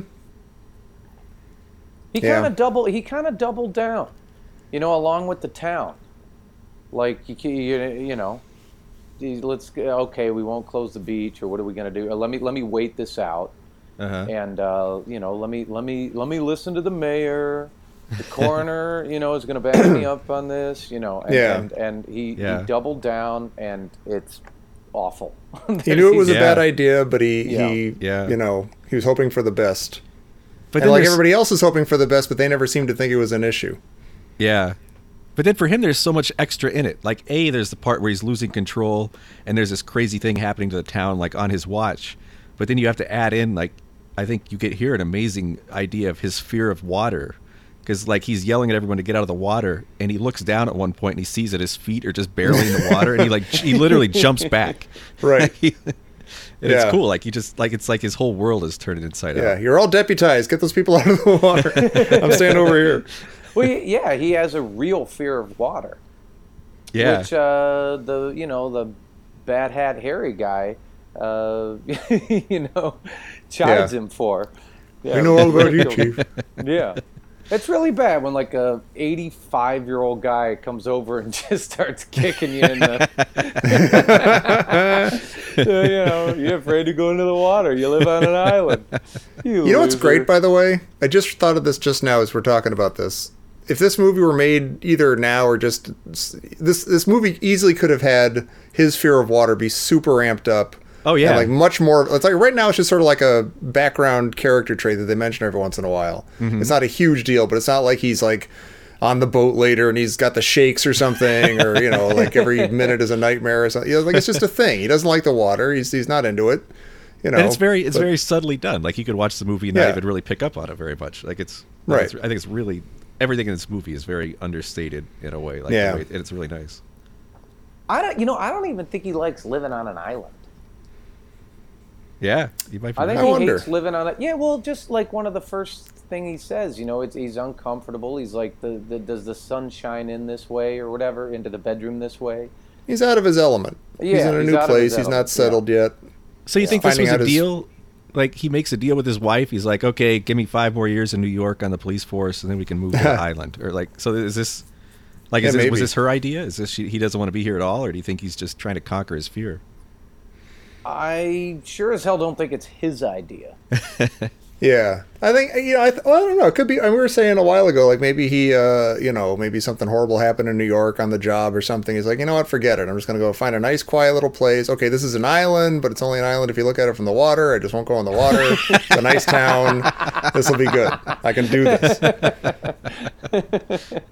He kind of double. He kind of doubled down, you know, along with the town. Like you, you, you know, you- let's okay. We won't close the beach, or what are we gonna do? Uh, Let me let me wait this out, Uh-huh. and uh, you know, let me let me let me listen to the mayor. The coroner, *laughs* you know, is gonna back me up on this, you know, and Yeah. and, and he, Yeah. he doubled down, and it's awful. *laughs* He knew it was a bad idea, but he, he Yeah. you know, he was hoping for the best. But and like everybody else is hoping for the best, but they never seem to think it was an issue. Yeah. But then for him, there's so much extra in it. Like, A, there's the part where he's losing control, and there's this crazy thing happening to the town, like on his watch. But then you have to add in, like, I think you get here an amazing idea of his fear of water. Because, like, he's yelling at everyone to get out of the water, and he looks down at one point and he sees that his feet are just barely in the water, and he, like, he literally *laughs* jumps back. Right. *laughs* And Yeah. it's cool. Like you just like it's like his whole world is turning inside Yeah, out. Yeah, you're all deputized. Get those people out of the water. *laughs* I'm staying over here. Well, yeah, he has a real fear of water, Yeah. which uh, the you know the bad hat Harry guy, uh, *laughs* you know, chides Yeah. him for. Yeah, We know all about you. Chief. *laughs* Yeah. It's really bad when like a 85 year old guy comes over and *laughs* just starts kicking you in the. So, you know, you're afraid to go into the water. You live on an island. You, You know what's great, by the way? I just thought of this just now as we're talking about this. If this movie were made either now or just this, this movie easily could have had his fear of water be super amped up. Oh, yeah. like much more. It's like right now it's just sort of like a background character trait that they mention every once in a while. Mm-hmm. It's not a huge deal, but it's not like he's like on the boat later and he's got the shakes or something, or you know, like every *laughs* minute is a nightmare or something. You know, like it's just a thing. He doesn't like the water. He's he's not into it. You know, and it's very it's but- very subtly done. Like you could watch the movie and not Yeah. even really pick up on it very much. Like it's Right. it's- I think it's really everything in this movie is very understated in a way. Like Yeah. way, and it's really nice. I don't, you know, I don't even think he likes living on an island. Yeah, you might be I think right. I he wonder. hates living on it. Yeah, well, just like one of the first thing he says, you know, it's he's uncomfortable. He's like, the, the does the sun shine in this way or whatever into the bedroom this way? He's out of his element. he's Yeah, in a he's new out of his place. He's not settled yet. So you think this Finding was a out his- deal? Like he makes a deal with his wife. He's like, okay, give me five more years in New York on the police force, and then we can move to the *laughs* island. Or like, so is this like is this, was this her idea? Is this she, he doesn't want to be here at all, or do you think he's just trying to conquer his fear? I sure as hell don't think it's his idea. *laughs* Yeah, I think you know. I, th- well, I don't know. It could be. We were saying a while ago, like maybe he, uh, you know, maybe something horrible happened in New York on the job or something. He's like, you know what, forget it. I'm just gonna go find a nice, quiet little place. Okay, this is an island, but it's only an island if you look at it from the water. I just won't go on the water. it's a nice town. This will be good. I can do this. *laughs* *laughs*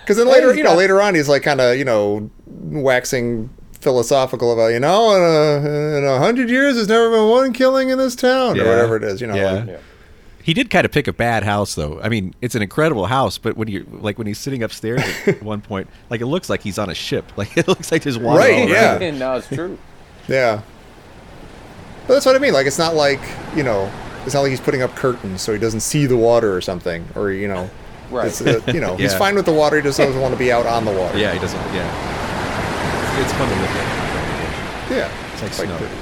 Because then later, you know, later on, he's like kind of, you know, waxing philosophical about, you know, in a, in a hundred years, there's never been one killing in this town or whatever it is. You know, Yeah. like- Yeah. He did kind of pick a bad house, though. I mean, it's an incredible house, but when you like when he's sitting upstairs at *laughs* one point, like it looks like he's on a ship. *laughs* Like it looks like there's water Right, all around. yeah. no, it's true. *laughs* Yeah. But that's what I mean. Like, it's not like, you know, it's not like he's putting up curtains so he doesn't see the water or something. Or, you know, Right. uh, you know, he's fine with the water. He just doesn't want to be out on the water. Yeah, he doesn't. Yeah, it's, it's fun to look at. Yeah. It's like Quite snow. pretty.